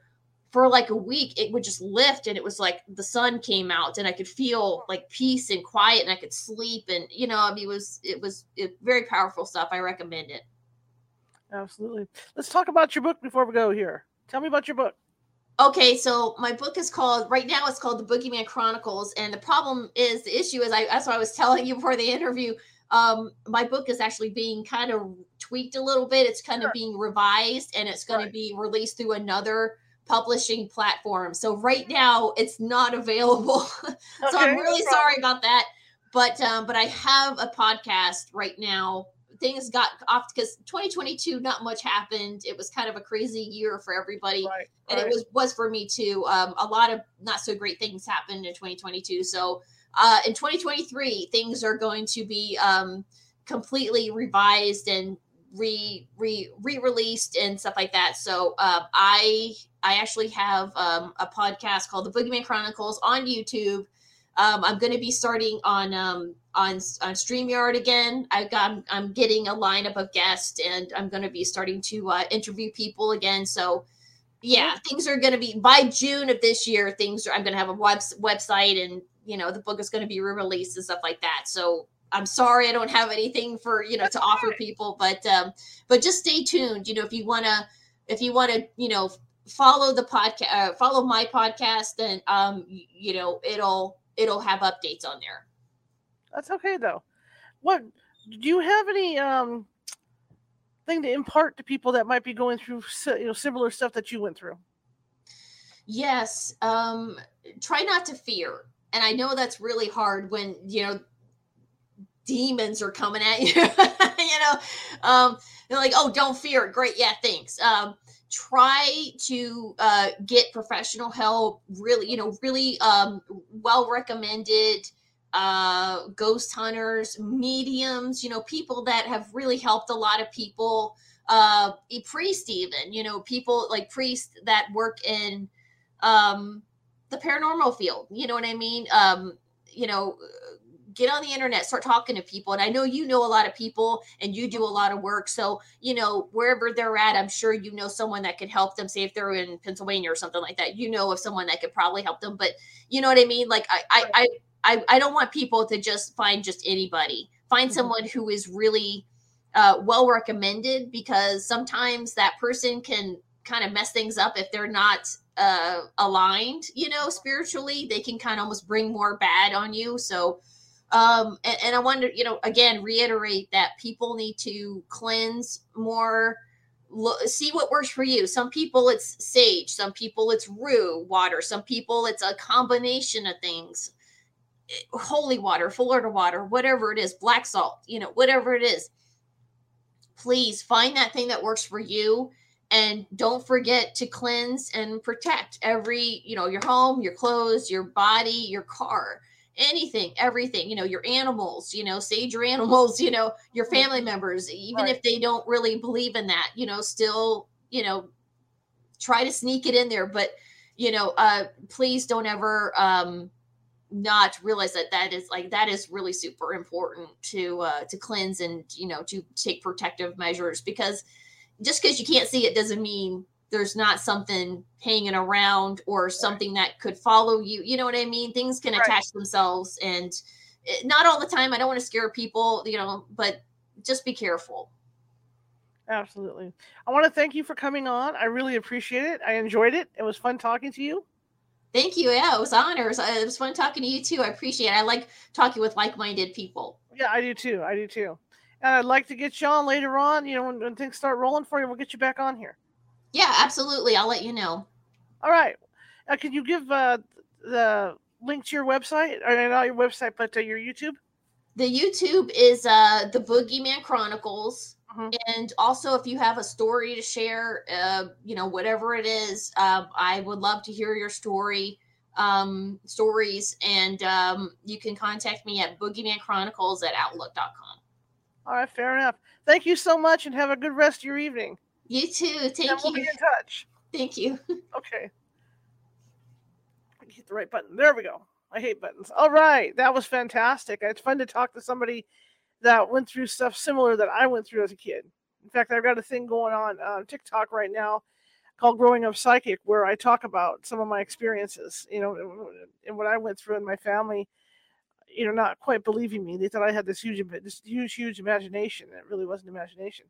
for like a week it would just lift and it was like the sun came out and i could feel like peace and quiet and i could sleep and you know i mean it was it was it, very powerful stuff. I recommend it. Absolutely. Let's talk about your book before we go here. Tell me about your book. Okay so my book is called right now it's called the boogeyman chronicles and the problem is the issue is i that's what i was [laughs] telling you before the interview um my book is actually being kind of tweaked a little bit. It's kind sure. of being revised and it's going right. to be released through another publishing platform. So right now it's not available. [laughs] So okay, i'm really no sorry about that. But um but i have a podcast right now. Things got off because 2022 not much happened. It was kind of a crazy year for everybody right, and right. it was was for me too. Um a lot of not so great things happened in 2022 so uh, in 2023, things are going to be um, completely revised and re re re-released and stuff like that. So uh, I I actually have um, a podcast called The Boogeyman Chronicles on YouTube. Um, I'm going to be starting on um, on on Streamyard again. I got I'm, I'm getting a lineup of guests, and I'm going to be starting to uh, interview people again. So yeah, things are going to be by June of this year. Things are I'm going to have a web, website and you know the book is going to be re-released and stuff like that. So i'm sorry i don't have anything for you know That's to offer people but um but just stay tuned. You know if you want to if you want to you know follow the podcast uh, follow my podcast then um you know it'll it'll have updates on there. That's okay though. What do you have any um thing to impart to people that might be going through you know similar stuff that you went through? Yes um try not to fear and I know that's really hard when you know demons are coming at [laughs] you. you know, um, they're like, "Oh, don't fear." Great, yeah, thanks. Um, try to uh, get professional help. Really, you know, really um, well recommended uh, ghost hunters, mediums. You know, people that have really helped a lot of people. Uh, a priest, even you know, people like priests that work in um the paranormal field. You know what I mean? Um, you know, get on the internet, start talking to people. And I know you know a lot of people and you do a lot of work. So, you know, wherever they're at, I'm sure you know someone that could help them. Say if they're in Pennsylvania or something like that, you know of someone that could probably help them. But you know what I mean? Like I I I I, I don't want people to just find just anybody. Find mm-hmm. someone who is really uh, well recommended because sometimes that person can kind of mess things up if they're not uh aligned you know spiritually they can kind of almost bring more bad on you so Um, and, and I wonder, you know, again, reiterate that people need to cleanse more. See what works for you. Some people it's sage, some people it's rue water, some people it's a combination of things. Holy water, Florida water, whatever it is, black salt, you know, whatever it is. Please find that thing that works for you and don't forget to cleanse and protect every, you know, your home, your clothes, your body, your car anything, everything, you know, your animals, you know, sage your [laughs] animals, you know, your family members, even right. if they don't really believe in that, you know, still, you know, try to sneak it in there. But, you know, uh, please don't ever um, not realize that that is like that is really super important to uh, to cleanse and you know to take protective measures because just because you can't see it doesn't mean there's not something hanging around or something that could follow you. You know what I mean? Things can right. attach themselves and it, not all the time. I don't want to scare people, you know, but just be careful. Absolutely. I want to thank you for coming on. I really appreciate it. I enjoyed it. It was fun talking to you. Thank you. Yeah, it was honors. It was fun talking to you too. I appreciate it. I like talking with like-minded people. Yeah, I do too. I do too. And I'd like to get you on later on. You know, when, when things start rolling for you, we'll get you back on here. Yeah, absolutely. I'll let you know. All right. Uh, can you give uh, the link to your website? Or not your website, but uh, your YouTube? The YouTube is uh, the Boogeyman Chronicles. Mm-hmm. And also, if you have a story to share, uh, you know, whatever it is, uh, I would love to hear your story, um, stories. And um, you can contact me at boogeymanchronicles at outlook.com. All right, fair enough. Thank you so much and have a good rest of your evening. You too. Thank and we'll you. Be in touch. Thank you. [laughs] Okay. Hit the right button. There we go. I hate buttons. All right, that was fantastic. It's fun to talk to somebody that went through stuff similar that I went through as a kid. In fact, I've got a thing going on on TikTok right now called Growing Up Psychic, where I talk about some of my experiences, you know, and what I went through in my family. You know, not quite believing me. They thought I had this huge, this huge, huge imagination. It really wasn't imagination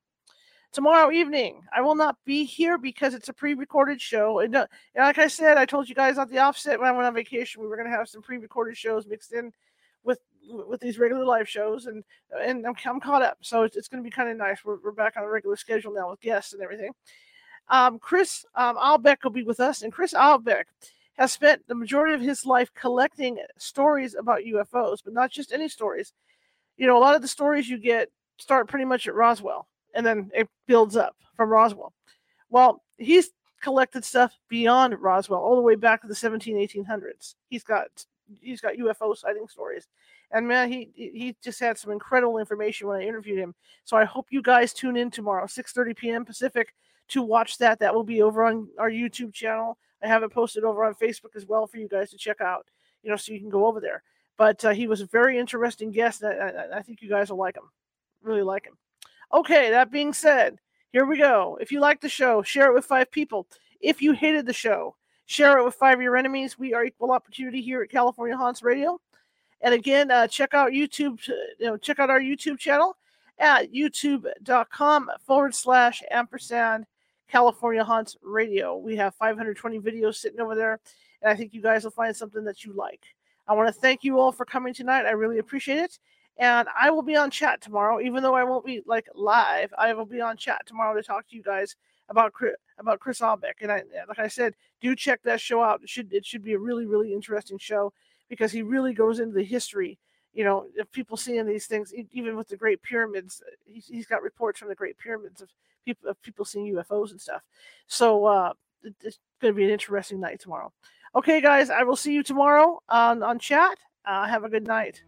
tomorrow evening. I will not be here because it's a pre-recorded show. And, uh, and, like I said, I told you guys at the offset when I went on vacation, we were going to have some pre-recorded shows mixed in with with these regular live shows, and and I'm, I'm caught up, so it's, it's going to be kind of nice. We're, we're back on a regular schedule now with guests and everything. Um, Chris um, Albeck will be with us, and Chris Albeck has spent the majority of his life collecting stories about UFOs, but not just any stories. You know, a lot of the stories you get start pretty much at Roswell and then it builds up from Roswell. Well, he's collected stuff beyond Roswell, all the way back to the 17, 1800s. He's got he's got UFO sighting stories, and man, he he just had some incredible information when I interviewed him. So I hope you guys tune in tomorrow, 6:30 p.m. Pacific, to watch that. That will be over on our YouTube channel. I have it posted over on Facebook as well for you guys to check out. You know, so you can go over there. But uh, he was a very interesting guest. I, I, I think you guys will like him. Really like him. Okay, that being said, here we go. If you like the show, share it with five people. If you hated the show, share it with five of your enemies. We are equal opportunity here at California Haunts Radio. And again, uh, check out YouTube. You know, check out our YouTube channel at youtube.com forward slash ampersand California Haunts Radio. We have 520 videos sitting over there, and I think you guys will find something that you like. I want to thank you all for coming tonight. I really appreciate it and I will be on chat tomorrow, even though I won't be like live. I will be on chat tomorrow to talk to you guys about Chris, about Chris Albeck. And I, like I said, do check that show out. It should it should be a really really interesting show because he really goes into the history. You know, if people seeing these things, even with the Great Pyramids, he's, he's got reports from the Great Pyramids of people of people seeing UFOs and stuff. So uh, it's going to be an interesting night tomorrow. Okay, guys, I will see you tomorrow on on chat. Uh, have a good night.